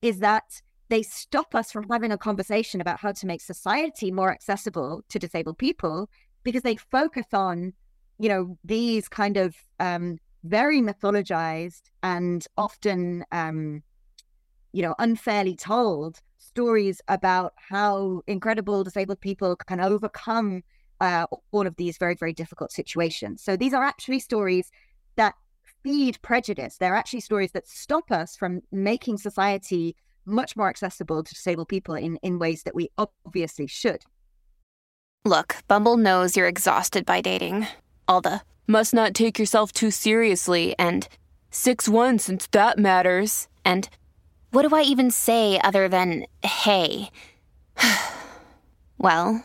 is that they stop us from having a conversation about how to make society more accessible to disabled people because they focus on, you know, these kind of um, very mythologized and often, um, you know, unfairly told stories about how incredible disabled people can overcome uh, all of these very, very difficult situations. So these are actually stories that feed prejudice. They're actually stories that stop us from making society much more accessible to disabled people in, in ways that we obviously should. Look, Bumble knows you're exhausted by dating. All the must not take yourself too seriously and 6 1 since that matters. And what do I even say other than hey? well,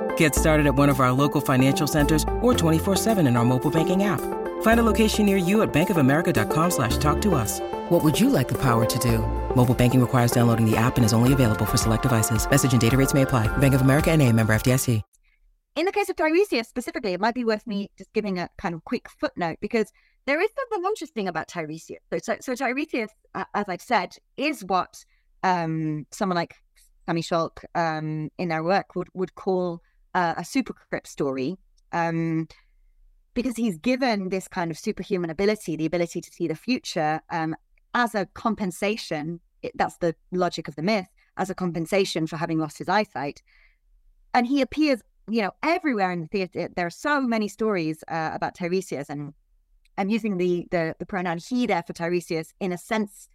Get started at one of our local financial centers or 24 7 in our mobile banking app. Find a location near you at bankofamerica.com slash talk to us. What would you like the power to do? Mobile banking requires downloading the app and is only available for select devices. Message and data rates may apply. Bank of America and a member FDIC. In the case of Tiresias specifically, it might be worth me just giving a kind of quick footnote because there is something interesting about Tiresias. So, so, so Tiresias, uh, as I've said, is what um, someone like Sami Schalk um, in their work would, would call uh, a supercrip story Um, because he's given this kind of superhuman ability, the ability to see the future, um, as a compensation. It, that's the logic of the myth, as a compensation for having lost his eyesight. And he appears, you know, everywhere in the theater. There are so many stories uh, about Tiresias, and I'm using the, the the pronoun he there for Tiresias in a sense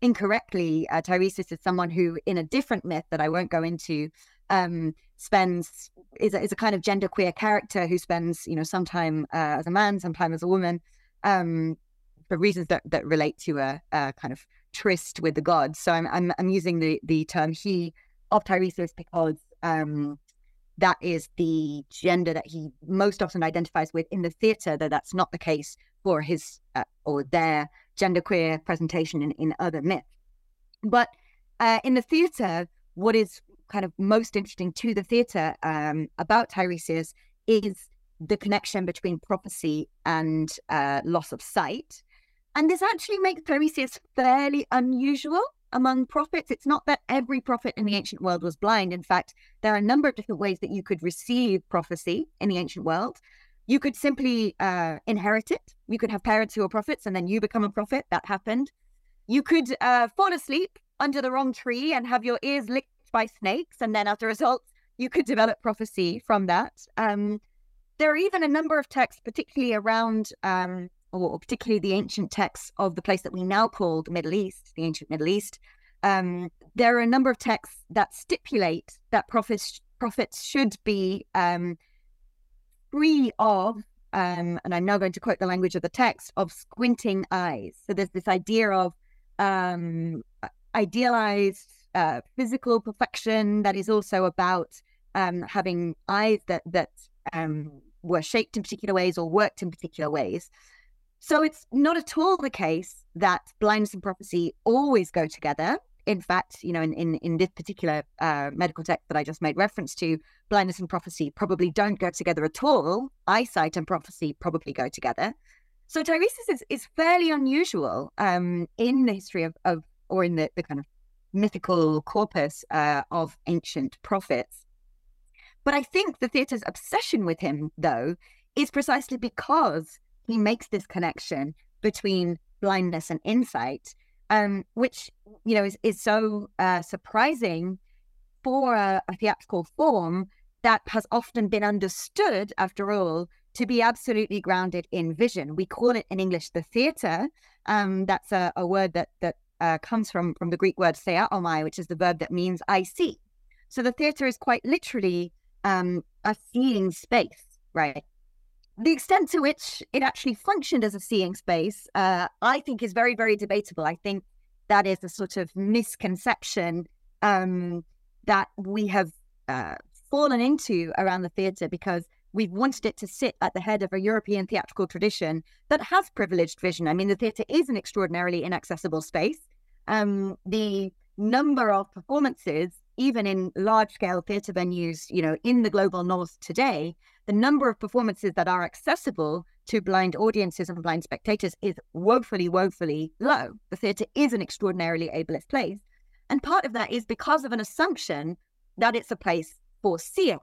incorrectly. Uh, Tiresias is someone who, in a different myth that I won't go into, um, spends is a, is a kind of genderqueer character who spends you know some time uh, as a man, some time as a woman, um, for reasons that that relate to a, a, kind of tryst with the gods. So I'm I'm, I'm using the the term he of Tiresias because um, that is the gender that he most often identifies with in the theatre. Though that's not the case for his uh, or their genderqueer presentation in, in other myths. But uh, in the theatre, what is kind of most interesting to the theatre um, about Tiresias is the connection between prophecy and uh, loss of sight. And this actually makes Tiresias fairly unusual among prophets. It's not that every prophet in the ancient world was blind. In fact, there are a number of different ways that you could receive prophecy in the ancient world. You could simply uh, inherit it. You could have parents who are prophets and then you become a prophet. That happened. You could uh, fall asleep under the wrong tree and have your ears licked by snakes. And then as a result, you could develop prophecy from that. Um, there are even a number of texts, particularly around, um, or particularly the ancient texts of the place that we now call the Middle East, the ancient Middle East. Um, there are a number of texts that stipulate that prophets prophets should be um, free of, um, and I'm now going to quote the language of the text, of squinting eyes. So there's this idea of um, idealized uh, physical perfection that is also about um, having eyes that that um, were shaped in particular ways or worked in particular ways. So it's not at all the case that blindness and prophecy always go together in fact, you know, in, in, in this particular uh, medical text that I just made reference to, blindness and prophecy probably don't go together at all. Eyesight and prophecy probably go together. So Tiresias is, is fairly unusual um, in the history of, of or in the, the kind of mythical corpus uh, of ancient prophets. But I think the theatre's obsession with him, though, is precisely because he makes this connection between blindness and insight um, which you know is, is so uh, surprising for a, a, theatrical form that has often been understood, after all, to be absolutely grounded in vision. We call it in English the theater. Um, that's a, a, word that that uh, comes from from the Greek word theaomai, which is the verb that means I see. So the theater is quite literally um, a seeing space, right? the extent to which it actually functioned as a seeing space, uh, I think is very, very debatable. I think that is a sort of misconception um, that we have uh, fallen into around the theatre because we've wanted it to sit at the head of a European theatrical tradition that has privileged vision. I mean, the theatre is an extraordinarily inaccessible space. Um, the number of performances even in large scale theatre venues, you know, in the global north today, the number of performances that are accessible to blind audiences and blind spectators is woefully, woefully low. The theatre is an extraordinarily ableist place. And part of that is because of an assumption that it's a place for seeing.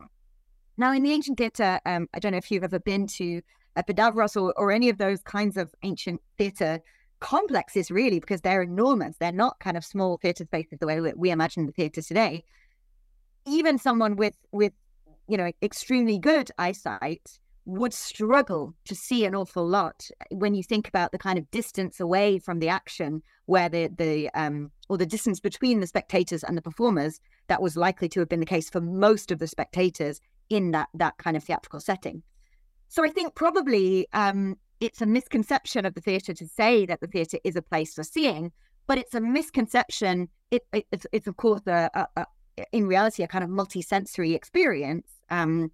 Now, in the ancient theatre, um, I don't know if you've ever been to Epidavros or, or any of those kinds of ancient theatre complexes really because they're enormous. They're not kind of small theatre spaces the way we imagine the theatre today. Even someone with with you know extremely good eyesight would struggle to see an awful lot when you think about the kind of distance away from the action where the the um or the distance between the spectators and the performers that was likely to have been the case for most of the spectators in that that kind of theatrical setting so i think probably um it's a misconception of the theatre to say that the theatre is a place for seeing, but it's a misconception. It, it it's, it's, of course a, a, a, in reality a kind of multi-sensory experience um,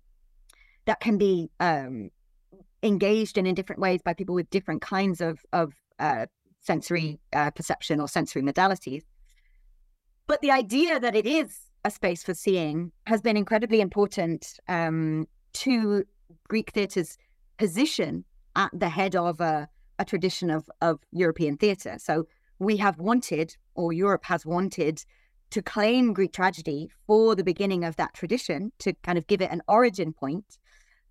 that can be um, engaged in in different ways by people with different kinds of of uh, sensory uh, perception or sensory modalities. But the idea that it is a space for seeing has been incredibly important um, to Greek theatre's position at the head of a, a tradition of, of European theatre. So we have wanted, or Europe has wanted, to claim Greek tragedy for the beginning of that tradition, to kind of give it an origin point.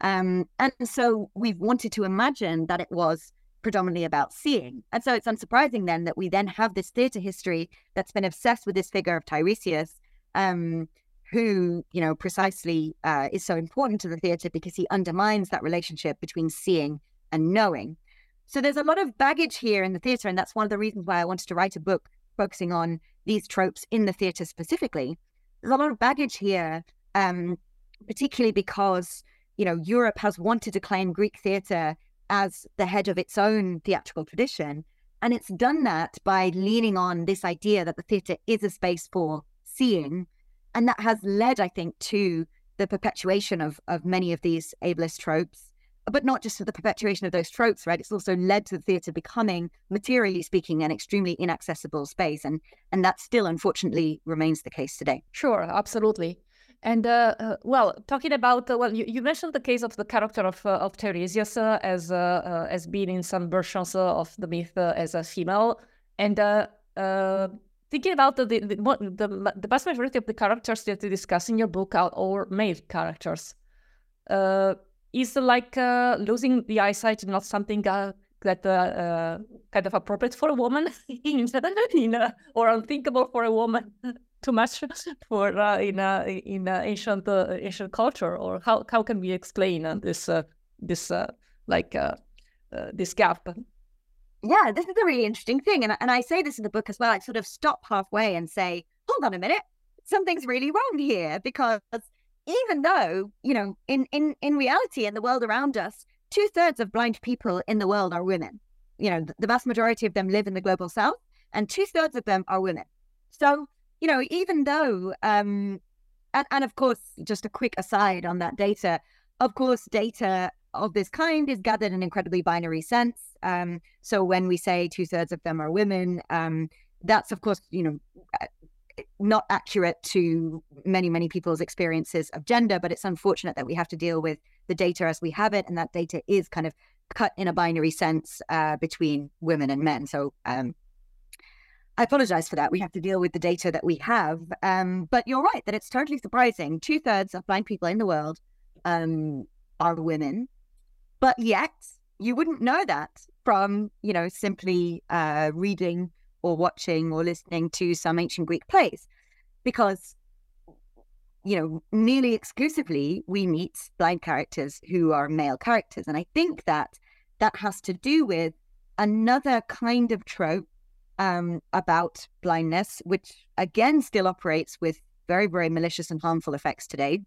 Um, and so we've wanted to imagine that it was predominantly about seeing. And so it's unsurprising then that we then have this theatre history that's been obsessed with this figure of Tiresias, um, who, you know, precisely uh, is so important to the theatre because he undermines that relationship between seeing and knowing. So there's a lot of baggage here in the theatre, and that's one of the reasons why I wanted to write a book focusing on these tropes in the theatre specifically. There's a lot of baggage here, um, particularly because you know Europe has wanted to claim Greek theatre as the head of its own theatrical tradition, and it's done that by leaning on this idea that the theatre is a space for seeing, and that has led, I think, to the perpetuation of of many of these ableist tropes but not just for the perpetuation of those tropes, right? It's also led to the theatre becoming, materially speaking, an extremely inaccessible space, and and that still, unfortunately, remains the case today. Sure, absolutely. And uh, uh, well, talking about uh, well, you, you, mentioned the case of the character of uh, of Tiresias uh, as uh, as being in some versions of the myth as a female, and thinking about the the, the the vast majority of the characters that you discuss in your book are all male characters. Is like uh, losing the eyesight not something uh, that uh, uh kind of appropriate for a woman? In, in or unthinkable for a woman? Too much for uh, in in ancient uh, ancient culture? Or how how can we explain this this like this gap yeah this is a really interesting thing and, and i say this in the book as well i sort of stop halfway and say hold on a minute something's really wrong here because even though, you know, in, in, in reality, in the world around us, two thirds of blind people in the world are women. You know, the vast majority of them live in the global south, and two thirds of them are women. So, you know, even though, um, and, and of course, just a quick aside on that data, of course, data of this kind is gathered in incredibly binary sense. Um, so when we say two thirds of them are women, um, that's of course, you know, not accurate to many, many people's experiences of gender, but it's unfortunate that we have to deal with the data as we have it. And that data is kind of cut in a binary sense uh, between women and men. So um, I apologize for that. We have to deal with the data that we have. Um, but you're right that it's totally surprising. Two thirds of blind people in the world um, are women. But yet, you wouldn't know that from, you know, simply uh, reading or watching or listening to some ancient Greek plays because you know nearly exclusively we meet blind characters who are male characters and i think that that has to do with another kind of trope um, about blindness which again still operates with very very malicious and harmful effects today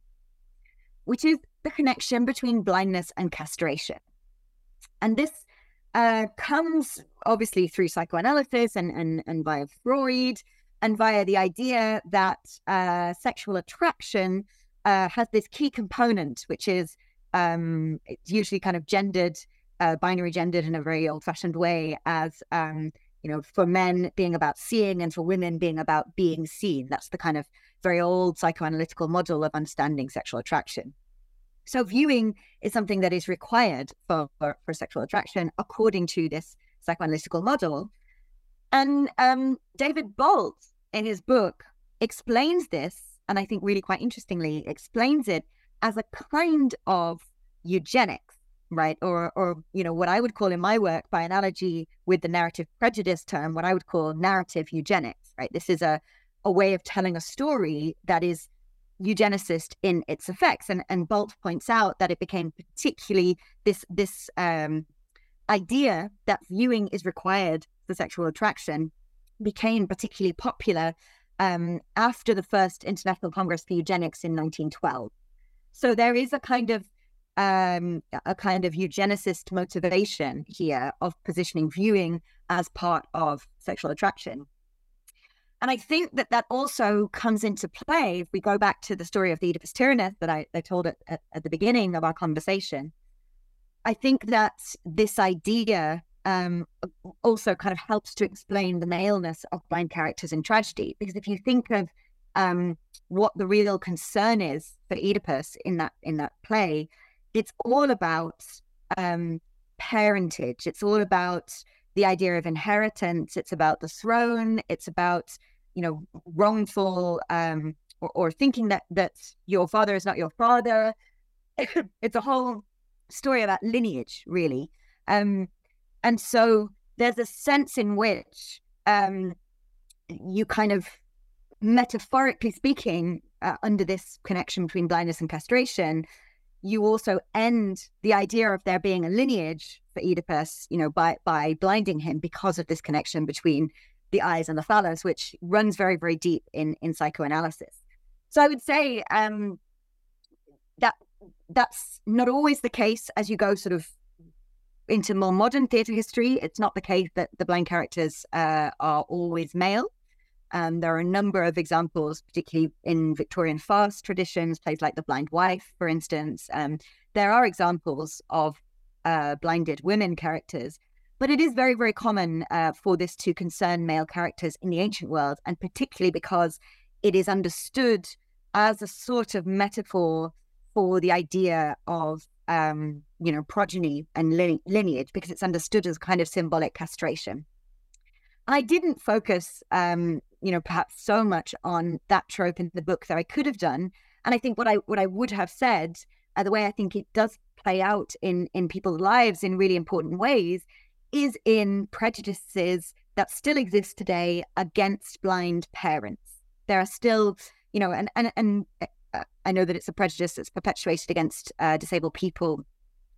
which is the connection between blindness and castration and this uh, comes obviously through psychoanalysis and, and, and via Freud and via the idea that uh, sexual attraction uh, has this key component, which is um, it's usually kind of gendered, uh, binary gendered in a very old fashioned way as, um, you know, for men being about seeing and for women being about being seen. That's the kind of very old psychoanalytical model of understanding sexual attraction. So viewing is something that is required for, for, for sexual attraction according to this psychoanalytical model. And um, David Bolt, in his book, explains this, and I think really quite interestingly, explains it as a kind of eugenics, right? Or, or you know, what I would call in my work, by analogy with the narrative prejudice term, what I would call narrative eugenics, right? This is a, a way of telling a story that is eugenicist in its effects. And, and Bolt points out that it became particularly this this um, idea that viewing is required for sexual attraction became particularly popular um, after the first International Congress for Eugenics in 1912. So there is a kind of um, a kind of eugenicist motivation here of positioning viewing as part of sexual attraction. And I think that that also comes into play if we go back to the story of the Oedipus Tyrannus that I, I told at, at, at the beginning of our conversation. I think that this idea um, also kind of helps to explain the maleness of blind characters in tragedy. Because if you think of um, what the real concern is for Oedipus in that in that play, it's all about um, parentage. It's all about the idea of inheritance. It's about the throne. It's about you know wrongful um, or, or thinking that that your father is not your father. it's a whole story about lineage, really. Um, and so there's a sense in which um, you kind of, metaphorically speaking, uh, under this connection between blindness and castration, you also end the idea of there being a lineage for Oedipus, you know, by by blinding him because of this connection between the eyes and the phallus, which runs very, very deep in in psychoanalysis. So I would say um, that that's not always the case as you go sort of into more modern theatre history. It's not the case that the blind characters uh, are always male. Um, there are a number of examples, particularly in Victorian farce traditions, plays like The Blind Wife, for instance. Um, there are examples of uh, blinded women characters, but it is very, very common uh, for this to concern male characters in the ancient world, and particularly because it is understood as a sort of metaphor for the idea of um, you know progeny and lineage because it's understood as kind of symbolic castration. I didn't focus, um, you know, perhaps so much on that trope in the book that I could have done. And I think what I what I would have said, uh, the way I think it does play out in in people's lives in really important ways, is in prejudices that still exist today against blind parents. There are still, you know, and and and uh, I know that it's a prejudice that's perpetuated against uh, disabled people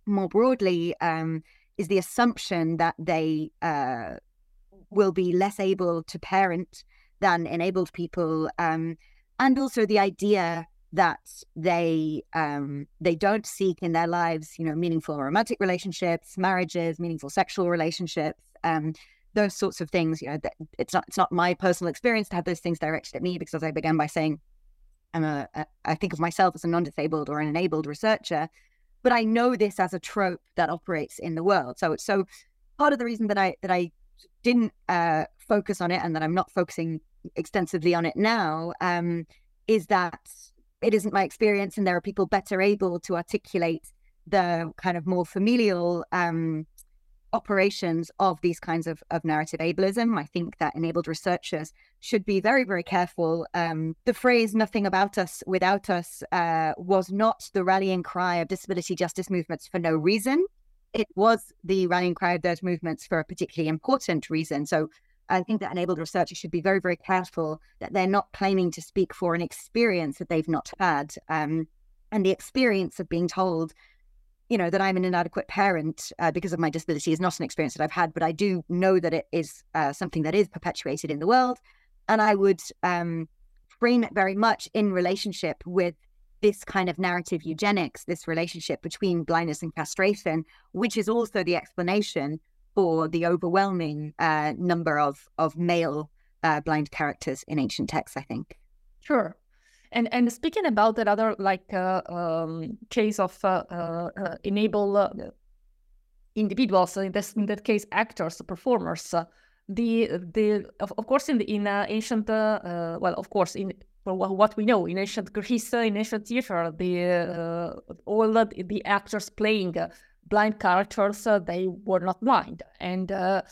more broadly. Um, is the assumption that they uh, will be less able to parent than enabled people, um, and also the idea that they um, they don't seek in their lives, you know, meaningful romantic relationships, marriages, meaningful sexual relationships, um, those sorts of things. You know, it's not it's not my personal experience to have those things directed at me because I began by saying, I'm a, a I think of myself as a non-disabled or an enabled researcher, but I know this as a trope that operates in the world. So so part of the reason that I that I didn't uh, focus on it and that I'm not focusing extensively on it now um, is that it isn't my experience and there are people better able to articulate the kind of more familial um, operations of these kinds of, of narrative ableism. I think that enabled researchers should be very, very careful. Um, the phrase nothing about us without us uh, was not the rallying cry of disability justice movements for no reason it was the rallying cry of those movements for a particularly important reason. So I think that enabled researchers should be very, very careful that they're not claiming to speak for an experience that they've not had. Um, and the experience of being told, you know, that I'm an inadequate parent uh, because of my disability is not an experience that I've had, but I do know that it is uh, something that is perpetuated in the world. And I would um, frame it very much in relationship with this kind of narrative eugenics, this relationship between blindness and castration, which is also the explanation for the overwhelming uh, number of of male uh, blind characters in ancient texts. I think. Sure. And and speaking about that other like uh, um, case of uh, uh, uh, enable individuals, in this in that case actors, performers. the the of, of course in the in ancient well of course in what we know in ancient Greece, in ancient theater, the uh, all the, the, actors playing blind characters, uh, they were not blind, and uh,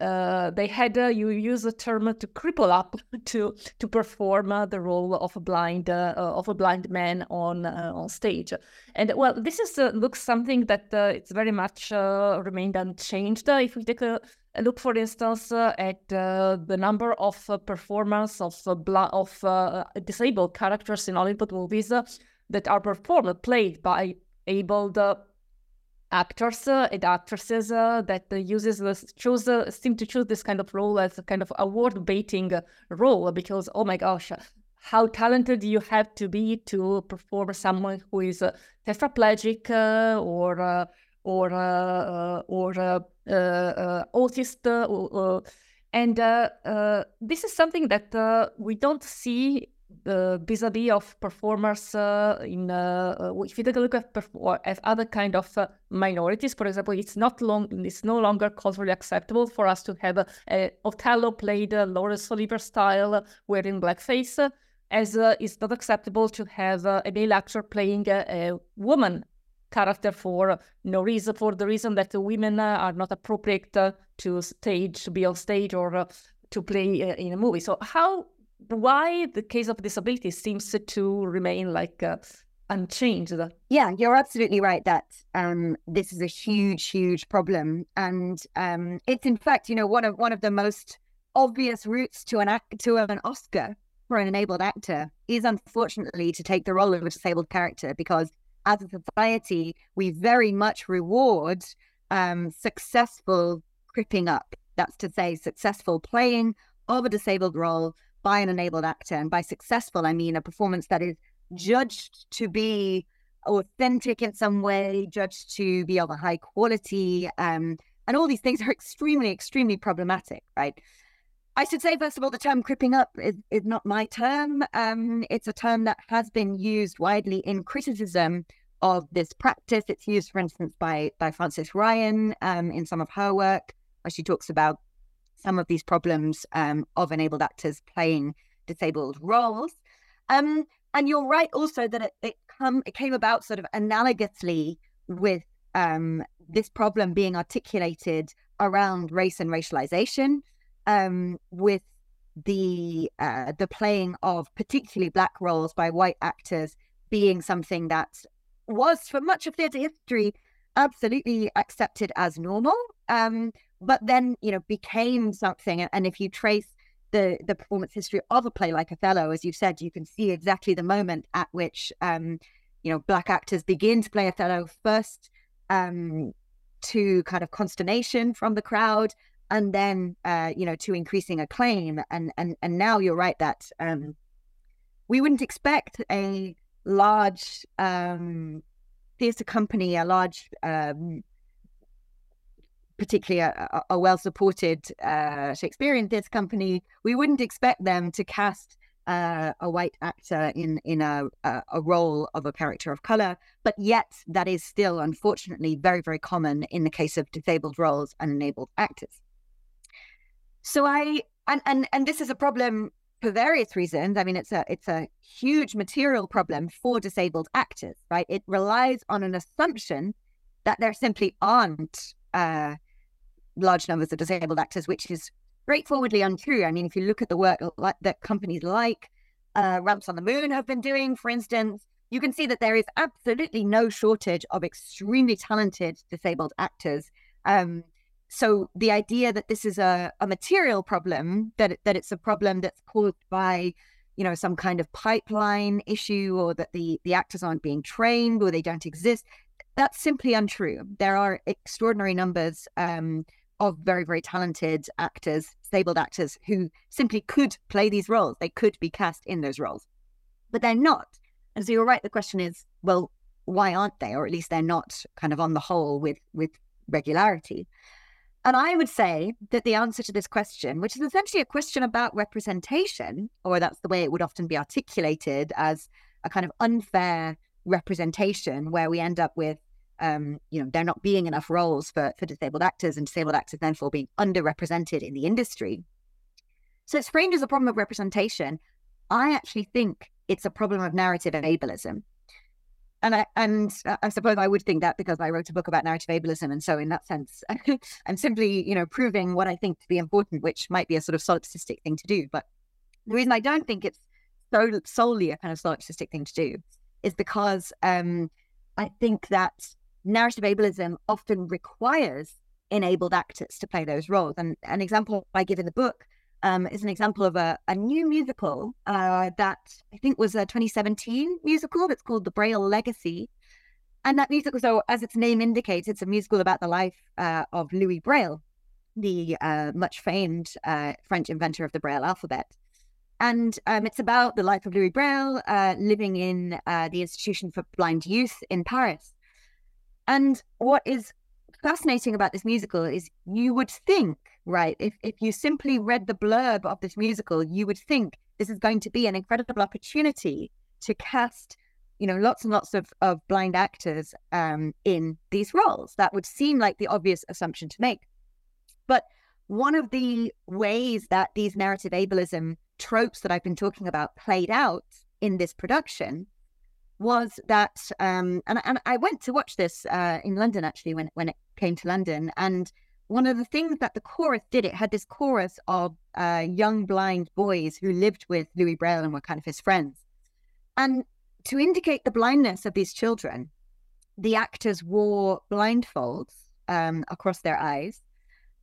uh, they had you use the term to cripple up to to perform the role of a blind of a blind man on on stage, and well, this is looks something that it's very much remained unchanged. if we take a look, for instance, uh, at uh, the number of uh, performance of of disabled characters in Hollywood movies that are performed, played by abled actors uh, and actresses uh, that uh, uses this choose uh, seem to choose this kind of role as a kind of award baiting uh, role because oh my gosh how talented you have to be to perform someone who is tetraplegic or or or autist, and this is something that uh, we don't see vis-a-vis of performers uh, in uh, if you take a look at, at other kind of minorities for example it's not long it's no longer culturally acceptable for us to have a, othello played uh, laurence olivier style wearing blackface as it's not acceptable to have a male actor playing a woman character for no reason for the reason that the women uh, are not appropriate uh, to stage to be on stage or uh, to play in a movie. So how why the case of disability seems to remain like unchanged. Yeah, you're absolutely right that um, this is a huge, huge problem, and um, it's in fact, you know, one of one of the most obvious routes to an act to an Oscar for an enabled actor is unfortunately to take the role of a disabled character because as a society we very much reward um, successful cripping up. That's to say, successful playing of a disabled role by an enabled actor. And by successful, I mean a performance that is judged to be authentic in some way, judged to be of a high quality. Um, and all these things are extremely, extremely problematic, right? I should say, first of all, the term cripping up is, is not my term. Um, it's a term that has been used widely in criticism of this practice. It's used, for instance, by, by Frances Ryan um, in some of her work, where she talks about some of these problems um, of enabled actors playing disabled roles. Um, and you're right also that it, it, come, it came about sort of analogously with um, this problem being articulated around race and racialization um, with the uh, the playing of particularly black roles by white actors being something that was for much of theatre history absolutely accepted as normal, um, but then you know became something. And if you trace the the performance history of a play like Othello, as you said, you can see exactly the moment at which um, you know black actors begin to play Othello first um, to kind of consternation from the crowd, and then uh, you know to increasing acclaim and and and now you're right that um, we wouldn't expect a large um, theatre company a large um, particularly a, a well supported uh, Shakespearean theatre company we wouldn't expect them to cast uh, a white actor in in a, a, role of a character of color, but yet that is still unfortunately very very common in the case of disabled roles and enabled actors. So I and and and this is a problem for various reasons. I mean, it's a it's a huge material problem for disabled actors, right? It relies on an assumption that there simply aren't uh, large numbers of disabled actors, which is straightforwardly untrue. I mean, if you look at the work that companies like uh, Ramps on the Moon have been doing, for instance, you can see that there is absolutely no shortage of extremely talented disabled actors. Um, so the idea that this is a, a material problem, that that it's a problem that's caused by, you know, some kind of pipeline issue, or that the the actors aren't being trained or they don't exist, that's simply untrue. There are extraordinary numbers um, of very very talented actors, stable actors who simply could play these roles. They could be cast in those roles, but they're not. And so you're right. The question is, well, why aren't they, or at least they're not kind of on the whole with with regularity. And I would say that the answer to this question, which is essentially a question about representation, or that's the way it would often be articulated as a kind of unfair representation, where we end up with, um, you know, there not being enough roles for, for disabled actors and disabled actors therefore being underrepresented in the industry. So it's framed as a problem of representation. I actually think it's a problem of narrative ableism and I and I suppose I would think that because I wrote a book about narrative ableism, and so in that sense, I'm simply you know proving what I think to be important, which might be a sort of solipsistic thing to do. But the reason I don't think it's so solely a kind of solipsistic thing to do is because um, I think that narrative ableism often requires enabled actors to play those roles. And an example I give in the book um, is an example of a, a new musical uh, that I think was a 2017 musical that's called The Braille Legacy. And that musical, so as its name indicates, it's a musical about the life uh, of Louis Braille, the uh, much famed uh, French inventor of the Braille alphabet. And um, it's about the life of Louis Braille uh, living in uh, the Institution for Blind Youth in Paris. And what is fascinating about this musical is you would think right? If if you simply read the blurb of this musical, you would think this is going to be an incredible opportunity to cast, you know, lots and lots of, of blind actors um, in these roles. That would seem like the obvious assumption to make. But one of the ways that these narrative ableism tropes that I've been talking about played out in this production was that, um, and, and I went to watch this uh, in London actually when, when it came to London. And one of the things that the chorus did, it had this chorus of uh, young blind boys who lived with Louis Braille and were kind of his friends. And to indicate the blindness of these children, the actors wore blindfolds um, across their eyes,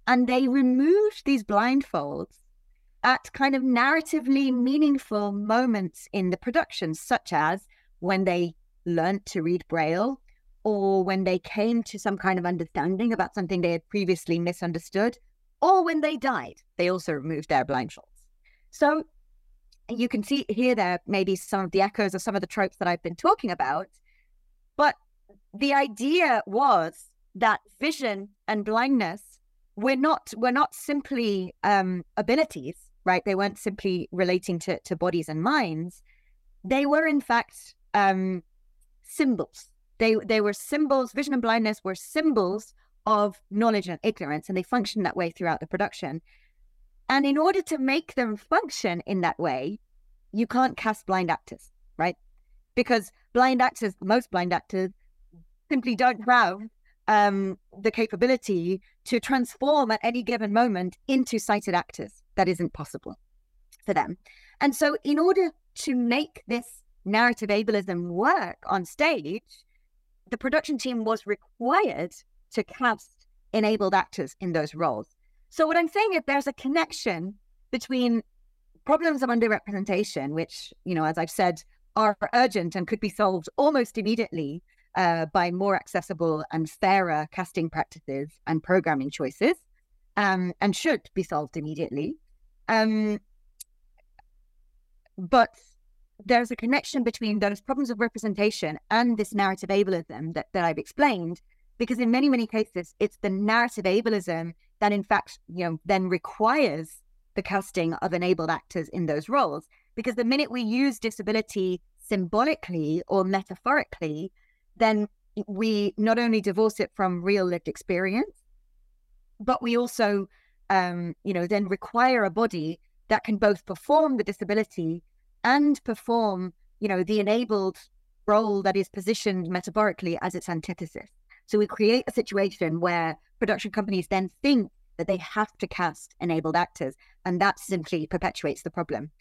and they removed these blindfolds at kind of narratively meaningful moments in the production, such as when they learned to read Braille or when they came to some kind of understanding about something they had previously misunderstood, or when they died. They also removed their blindfolds. So you can see here there maybe some of the echoes of some of the tropes that I've been talking about. But the idea was that vision and blindness were not were not simply um, abilities, right? They weren't simply relating to, to bodies and minds. They were in fact um, symbols. They they were symbols. Vision and blindness were symbols of knowledge and ignorance, and they functioned that way throughout the production. And in order to make them function in that way, you can't cast blind actors, right? Because blind actors, most blind actors, simply don't have um, the capability to transform at any given moment into sighted actors. That isn't possible for them. And so, in order to make this narrative ableism work on stage, the production team was required to cast enabled actors in those roles. So, what I'm saying is there's a connection between problems of underrepresentation, which, you know, as I've said, are urgent and could be solved almost immediately uh, by more accessible and fairer casting practices and programming choices, um, and should be solved immediately. Um, but there's a connection between those problems of representation and this narrative ableism that, that I've explained, because in many, many cases, it's the narrative ableism that, in fact, you know, then requires the casting of enabled actors in those roles. Because the minute we use disability symbolically or metaphorically, then we not only divorce it from real lived experience, but we also, um, you know, then require a body that can both perform the disability and perform, you know, the enabled role that is positioned metaphorically as its antithesis. So we create a situation where production companies then think that they have to cast enabled actors, and that simply perpetuates the problem.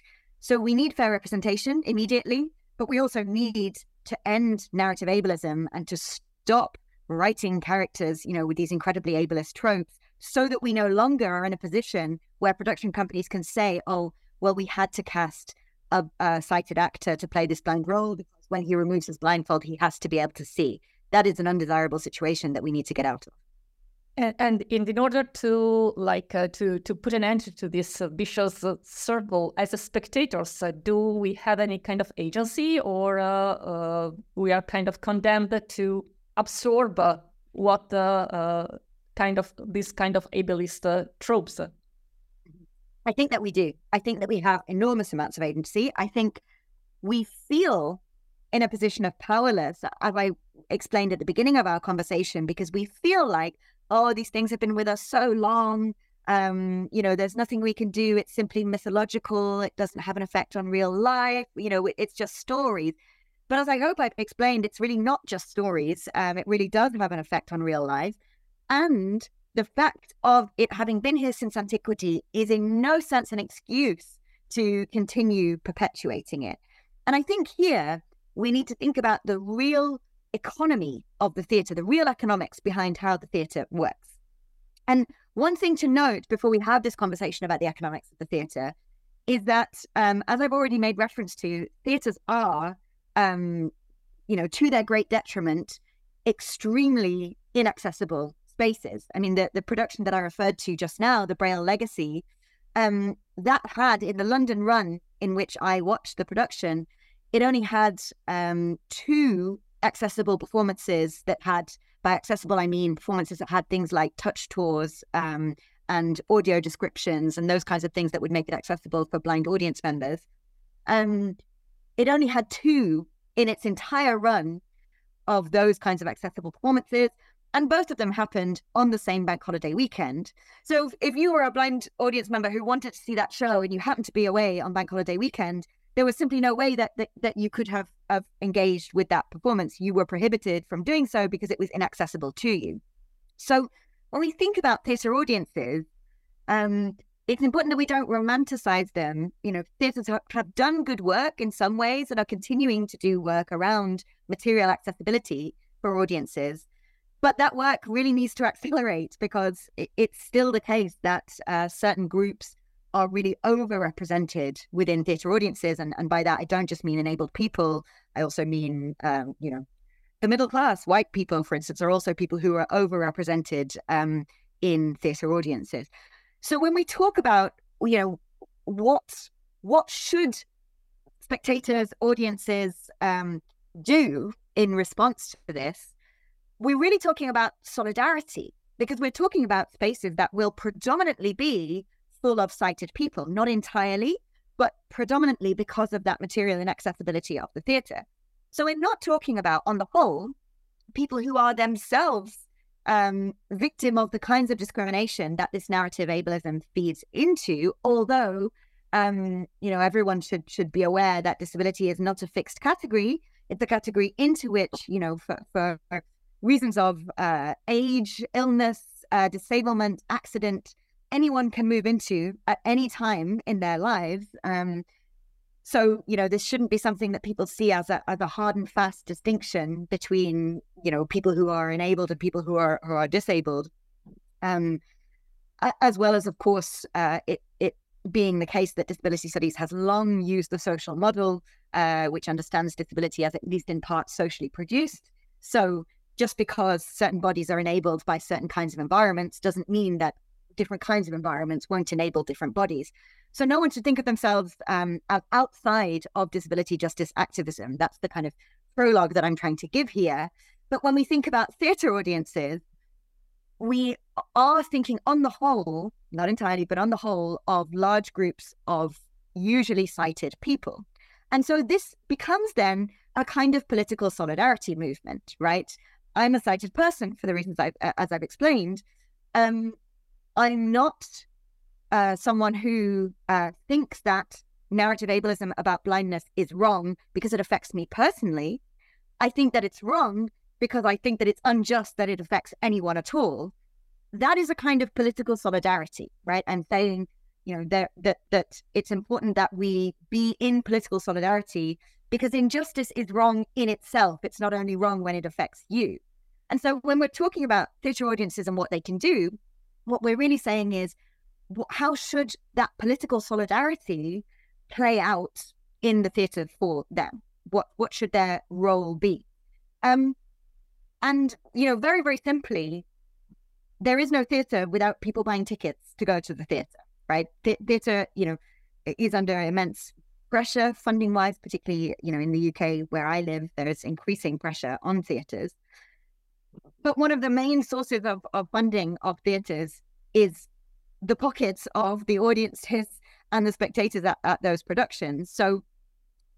So we need fair representation immediately, but we also need to end narrative ableism and to stop writing characters, you know, with these incredibly ableist tropes so that we no longer are in a position where production companies can say, oh, well, we had to cast a, a sighted actor to play this blind role because when he removes his blindfold, he has to be able to see. That is an undesirable situation that we need to get out of. And, and in, order to like uh, to to put an end to this uh, vicious uh, circle, as spectators, uh, do we have any kind of agency, or uh, uh, we are kind of condemned to absorb what the kind of this kind of ableist tropes? I think that we do. I think that we have enormous amounts of agency. I think we feel in a position of powerless, as I explained at the beginning of our conversation, because we feel like oh, these things have been with us so long. Um, you know, there's nothing we can do. It's simply mythological. It doesn't have an effect on real life. You know, it's just stories. But as I hope I've explained, it's really not just stories. Um, it really does have an effect on real life. And the fact of it having been here since antiquity is in no sense an excuse to continue perpetuating it. And I think here we need to think about the real economy of the theatre, the real economics behind how the theatre works. And one thing to note before we have this conversation about the economics of the theatre is that, um, as I've already made reference to, theatres are, um, you know, to their great detriment, extremely inaccessible spaces. I mean, the, the production that I referred to just now, the Braille Legacy, um, that had in the London run in which I watched the production, it only had um, two accessible performances that had, by accessible, I mean performances that had things like touch tours um, and audio descriptions and those kinds of things that would make it accessible for blind audience members. Um, it only had two in its entire run of those kinds of accessible performances. And both of them happened on the same bank holiday weekend. So if you were a blind audience member who wanted to see that show and you happened to be away on bank holiday weekend, there was simply no way that, that, that you could have, have engaged with that performance. You were prohibited from doing so because it was inaccessible to you. So when we think about theatre audiences, um, it's important that we don't romanticize them. You know, theatres have done good work in some ways and are continuing to do work around material accessibility for audiences. But that work really needs to accelerate because it's still the case that uh, certain groups are really overrepresented within theatre audiences. And, and by that, I don't just mean enabled people, I also mean, um, you know, the middle class, white people, for instance, are also people who are overrepresented um, in theatre audiences. So when we talk about, you know, what what should spectators, audiences um, do in response to this, we're really talking about solidarity because we're talking about spaces that will predominantly be full of sighted people, not entirely, but predominantly because of that material inaccessibility of the theatre. So we're not talking about, on the whole, people who are themselves um, victim of the kinds of discrimination that this narrative ableism feeds into. Although, um, you know, everyone should should be aware that disability is not a fixed category; it's a category into which, you know, for, for reasons of uh, age, illness, uh, disablement, accident, anyone can move into at any time in their lives. Um, so, you know, this shouldn't be something that people see as a, as a hard and fast distinction between, you know, people who are enabled and people who are who are disabled. Um, as well as, of course, uh, it it being the case that disability studies has long used the social model, uh, which understands disability as at least in part socially produced. So, just because certain bodies are enabled by certain kinds of environments doesn't mean that different kinds of environments won't enable different bodies. So no one should think of themselves um, outside of disability justice activism. That's the kind of prologue that I'm trying to give here. But when we think about theatre audiences, we are thinking on the whole, not entirely, but on the whole, of large groups of usually sighted people. And so this becomes then a kind of political solidarity movement, right? I'm a sighted person for the reasons I've, as I've explained. Um, I'm not uh, someone who uh, thinks that narrative ableism about blindness is wrong because it affects me personally. I think that it's wrong because I think that it's unjust that it affects anyone at all. That is a kind of political solidarity, right? I'm saying, you know, that that that it's important that we be in political solidarity because injustice is wrong in itself. It's not only wrong when it affects you. And so when we're talking about theatre audiences and what they can do, what we're really saying is how should that political solidarity play out in the theatre for them? What what should their role be? Um, and you know, very very simply, there is no theatre without people buying tickets to go to the theatre, right? Th- theatre, you know, is under immense pressure funding wise, particularly you know in the UK where I live, there is increasing pressure on theatres. But one of the main sources of, of funding of theatres is the pockets of the audiences and the spectators at, at those productions. So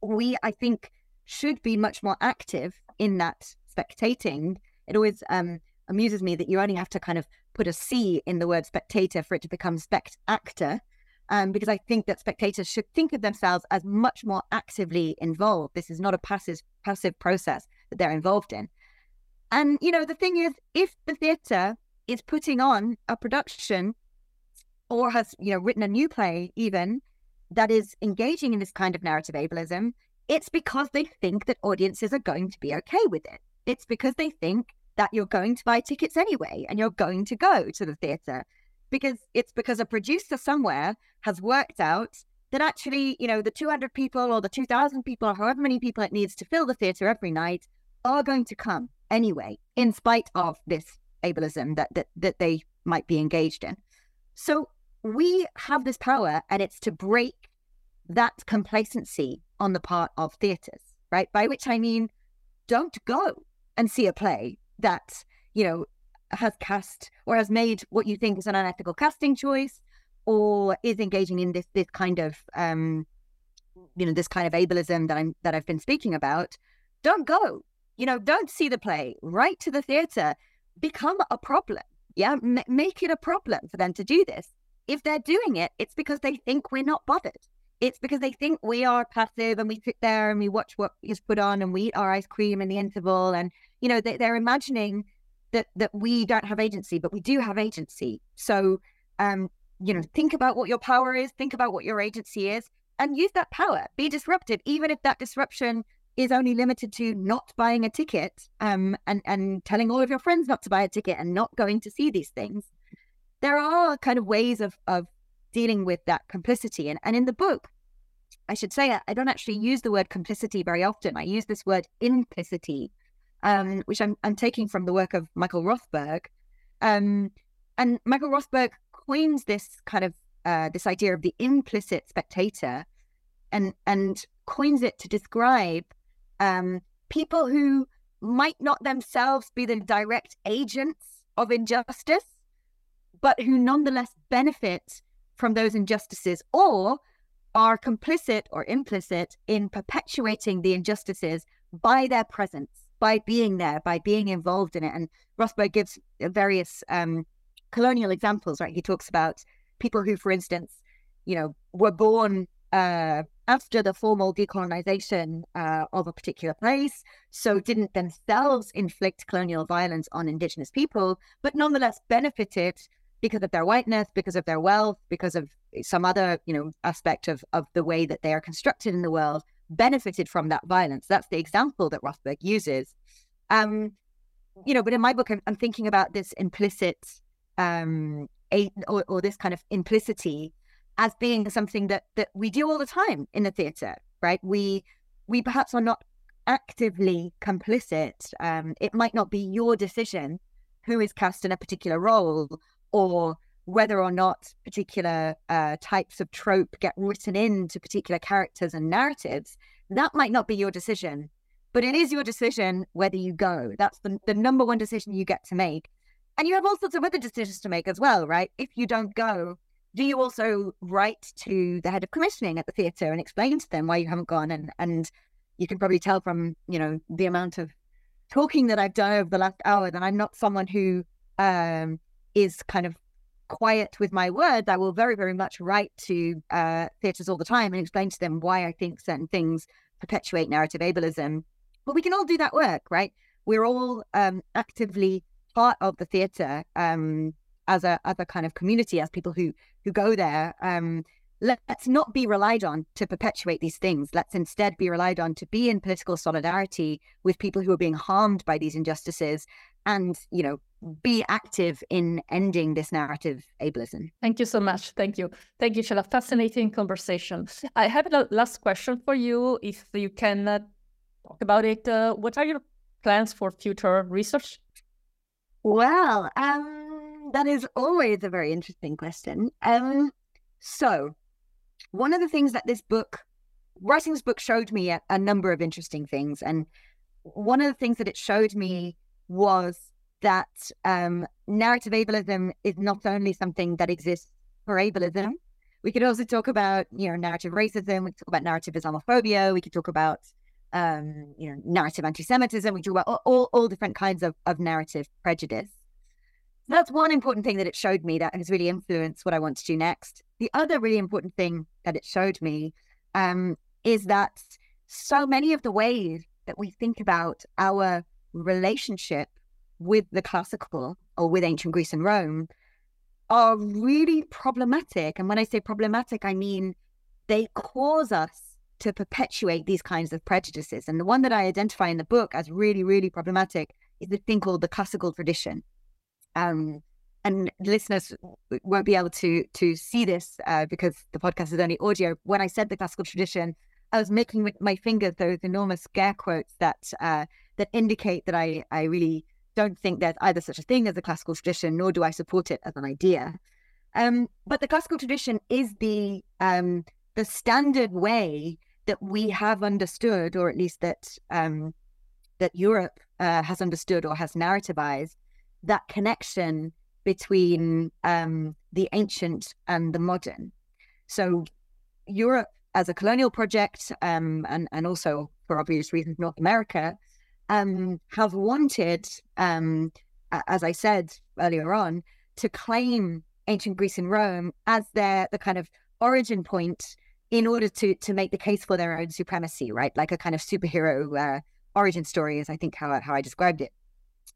we, I think, should be much more active in that spectating. It always um, amuses me that you only have to kind of put a C in the word spectator for it to become spect actor. Um, because I think that spectators should think of themselves as much more actively involved. This is not a passive passive process that they're involved in. And you know, the thing is, if the theatre is putting on a production or has you know written a new play even that is engaging in this kind of narrative ableism it's because they think that audiences are going to be okay with it it's because they think that you're going to buy tickets anyway and you're going to go to the theater because it's because a producer somewhere has worked out that actually you know the 200 people or the 2000 people or however many people it needs to fill the theater every night are going to come anyway in spite of this ableism that that, that they might be engaged in so we have this power and it's to break that complacency on the part of theatres, right? By which I mean, don't go and see a play that, you know, has cast or has made what you think is an unethical casting choice or is engaging in this this kind of um you know this kind of ableism that I'm that I've been speaking about don't go. You know don't see the play. Right to the theater. Become a problem. Yeah? M- make it a problem for them to do this. If they're doing it, it's because they think we're not bothered. It's because they think we are passive and we sit there and we watch what is put on and we eat our ice cream in the interval. And, you know, they, are imagining that, that we don't have agency, but we do have agency. So um, you know, think about what your power is, think about what your agency is, and use that power. Be disruptive, even if that disruption is only limited to not buying a ticket um, and, and telling all of your friends not to buy a ticket and not going to see these things. There are kind of ways of, of dealing with that complicity. And, and in the book, I should say, I don't actually use the word complicity very often. I use this word implicity, um, which I'm, I'm taking from the work of Michael Rothberg. Um, and Michael Rothberg coins this kind of uh, this idea of the implicit spectator, and and coins it to describe um, people who might not themselves be the direct agents of injustice, but who nonetheless benefit from those injustices or are complicit or implicit in perpetuating the injustices by their presence, by being there, by being involved in it. And Rothberg gives various um, colonial examples, right? He talks about people who, for instance, you know, were born uh, after the formal decolonization uh, of a particular place, so didn't themselves inflict colonial violence on indigenous people, but nonetheless benefited because of their whiteness, because of their wealth, because of some other, you know, aspect of of the way that they are constructed in the world, benefited from that violence. That's the example that Rothberg uses. Um, you know, but in my book, I'm, I'm thinking about this implicit um, a, or, or this kind of implicity as being something that that we do all the time in the theatre, right? We we perhaps are not actively complicit. Um, it might not be your decision who is cast in a particular role or whether or not particular uh, types of trope get written into particular characters and narratives. That might not be your decision, but it is your decision whether you go. That's the, the number one decision you get to make. And you have all sorts of other decisions to make as well, right? If you don't go, do you also write to the head of commissioning at the theatre and explain to them why you haven't gone? And and you can probably tell from you know the amount of talking that I've done over the last hour that I'm not someone who um, is kind of quiet with my words. I will very very much write to uh, theatres all the time and explain to them why I think certain things perpetuate narrative ableism. But we can all do that work, right? We're all um, actively part of the theatre um, as a as a kind of community, as people who who go there. Um, let's not be relied on to perpetuate these things. Let's instead be relied on to be in political solidarity with people who are being harmed by these injustices, and you know, be active in ending this narrative ableism. Thank you so much. Thank you. Thank you, Cella. Fascinating conversation. I have a last question for you, if you can uh, talk about it. Uh, what are your plans for future research? Well, um, that is always a very interesting question. Um, so, one of the things that this book, writing this book, showed me a, a number of interesting things, and one of the things that it showed me was that um, narrative ableism is not only something that exists for ableism. We could also talk about, you know, narrative racism. We could talk about narrative Islamophobia. We could talk about um, you know, narrative anti-Semitism. We talk about all, all, all different kinds of, of narrative prejudice. That's one important thing that it showed me that has really influenced what I want to do next. The other really important thing that it showed me um, is that so many of the ways that we think about our relationship with the classical or with ancient Greece and Rome are really problematic. And when I say problematic, I mean they cause us to perpetuate these kinds of prejudices. And the one that I identify in the book as really, really problematic is the thing called the classical tradition. Um, and listeners won't be able to to see this uh, because the podcast is only audio. When I said the classical tradition, I was making with my fingers those enormous scare quotes that uh, that indicate that I I really don't think there's either such a thing as a classical tradition, nor do I support it as an idea. Um, but the classical tradition is the um, the standard way that we have understood, or at least that um, that Europe uh, has understood or has narrativized, that connection between um, the ancient and the modern. So Europe as a colonial project, um, and and also for obvious reasons, North America, um, have wanted, um, as I said earlier on, to claim ancient Greece and Rome as their the kind of origin point in order to to make the case for their own supremacy, right? Like a kind of superhero uh, origin story is, I think, how how I described it.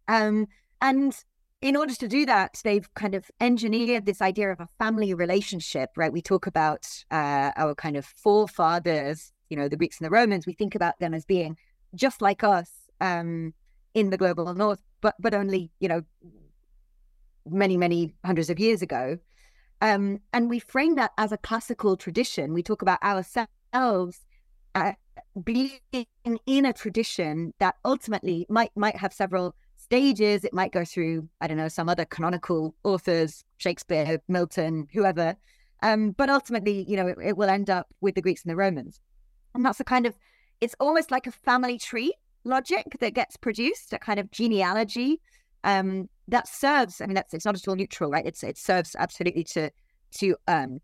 Um, and in order to do that, they've kind of engineered this idea of a family relationship, right? We talk about uh, our kind of forefathers, you know, the Greeks and the Romans. We think about them as being just like us um, in the global north, but but only you know many many hundreds of years ago. Um, and we frame that as a classical tradition. We talk about ourselves uh, being in a tradition that ultimately might might have several stages. It might go through, I don't know, some other canonical authors, Shakespeare, Milton, whoever. Um, but ultimately, you know, it, it, will end up with the Greeks and the Romans. And that's a kind of, it's almost like a family tree logic that gets produced, a kind of genealogy um, that serves. I mean, that's it's not at all neutral, right? It's it serves absolutely to to um,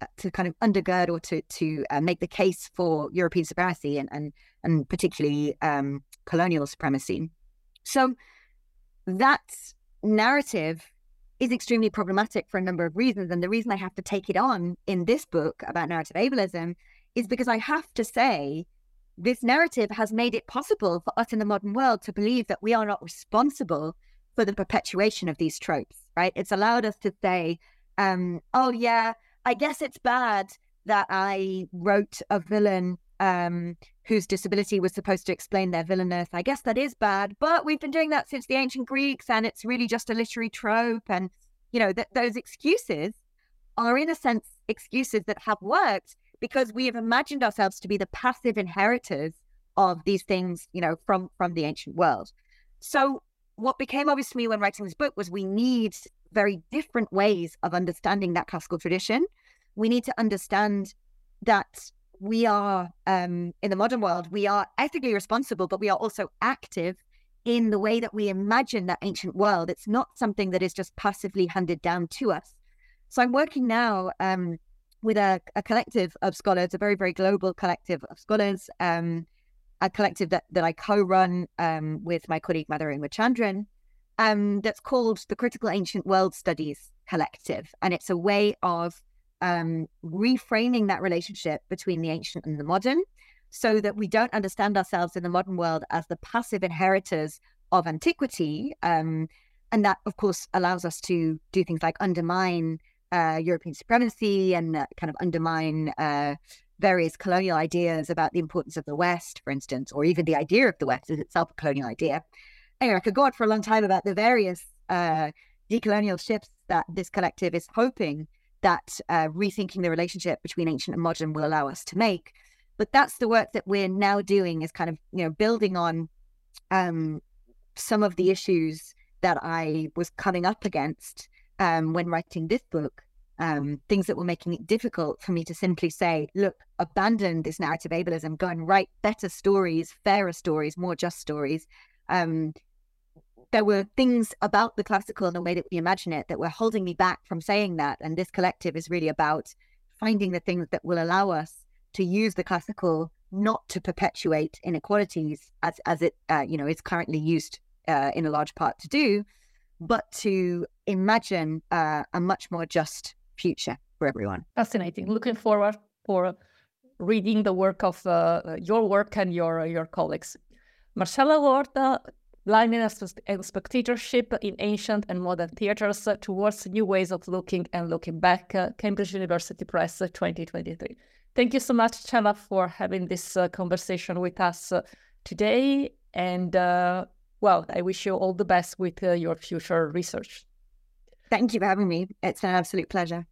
uh, to kind of undergird or to to uh, make the case for European supremacy and and and particularly um, colonial supremacy. So that narrative is extremely problematic for a number of reasons. And the reason I have to take it on in this book about narrative ableism is because I have to say this narrative has made it possible for us in the modern world to believe that we are not responsible for the perpetuation of these tropes, right? It's allowed us to say, um, oh, yeah, I guess it's bad that I wrote a villain um, whose disability was supposed to explain their villainous. I guess that is bad, but we've been doing that since the ancient Greeks, and it's really just a literary trope. And you know, th- those excuses are, in a sense, excuses that have worked because we have imagined ourselves to be the passive inheritors of these things, you know, from from the ancient world. So, what became obvious to me when writing this book was we need very different ways of understanding that classical tradition. We need to understand that we are um, in the modern world, we are ethically responsible, but we are also active in the way that we imagine that ancient world. It's not something that is just passively handed down to us. So I'm working now um, with a, a, collective of scholars, a very, very global collective of scholars, um, a collective that, that I co-run um, with my colleague Mathura Umachandran, um, that's called the Critical Ancient World Studies Collective. And it's a way of um, reframing that relationship between the ancient and the modern so that we don't understand ourselves in the modern world as the passive inheritors of antiquity. Um, and that, of course, allows us to do things like undermine uh, European supremacy and uh, kind of undermine uh, various colonial ideas about the importance of the West, for instance, or even the idea of the West as itself a colonial idea. Anyway, I could go on for a long time about the various uh, decolonial shifts that this collective is hoping that uh, rethinking the relationship between ancient and modern will allow us to make. But that's the work that we're now doing is kind of, you know, building on um, some of the issues that I was coming up against um, when writing this book. Um, things that were making it difficult for me to simply say, look, abandon this narrative ableism, go and write better stories, fairer stories, more just stories. Um, there were things about the classical and the way that we imagine it that were holding me back from saying that. And this collective is really about finding the things that will allow us to use the classical not to perpetuate inequalities as as it uh, you know is currently used uh, in a large part to do, but to imagine uh, a much more just future for everyone. Fascinating. Looking forward for reading the work of uh, your work and your your colleagues. Marchella Ward, blindness and spectatorship in ancient and modern theaters towards new ways of looking and looking back. Uh, Cambridge University Press 2023. Thank you so much, Cella, for having this uh, conversation with us uh, today. And uh, well, I wish you all the best with uh, your future research. Thank you for having me. It's an absolute pleasure.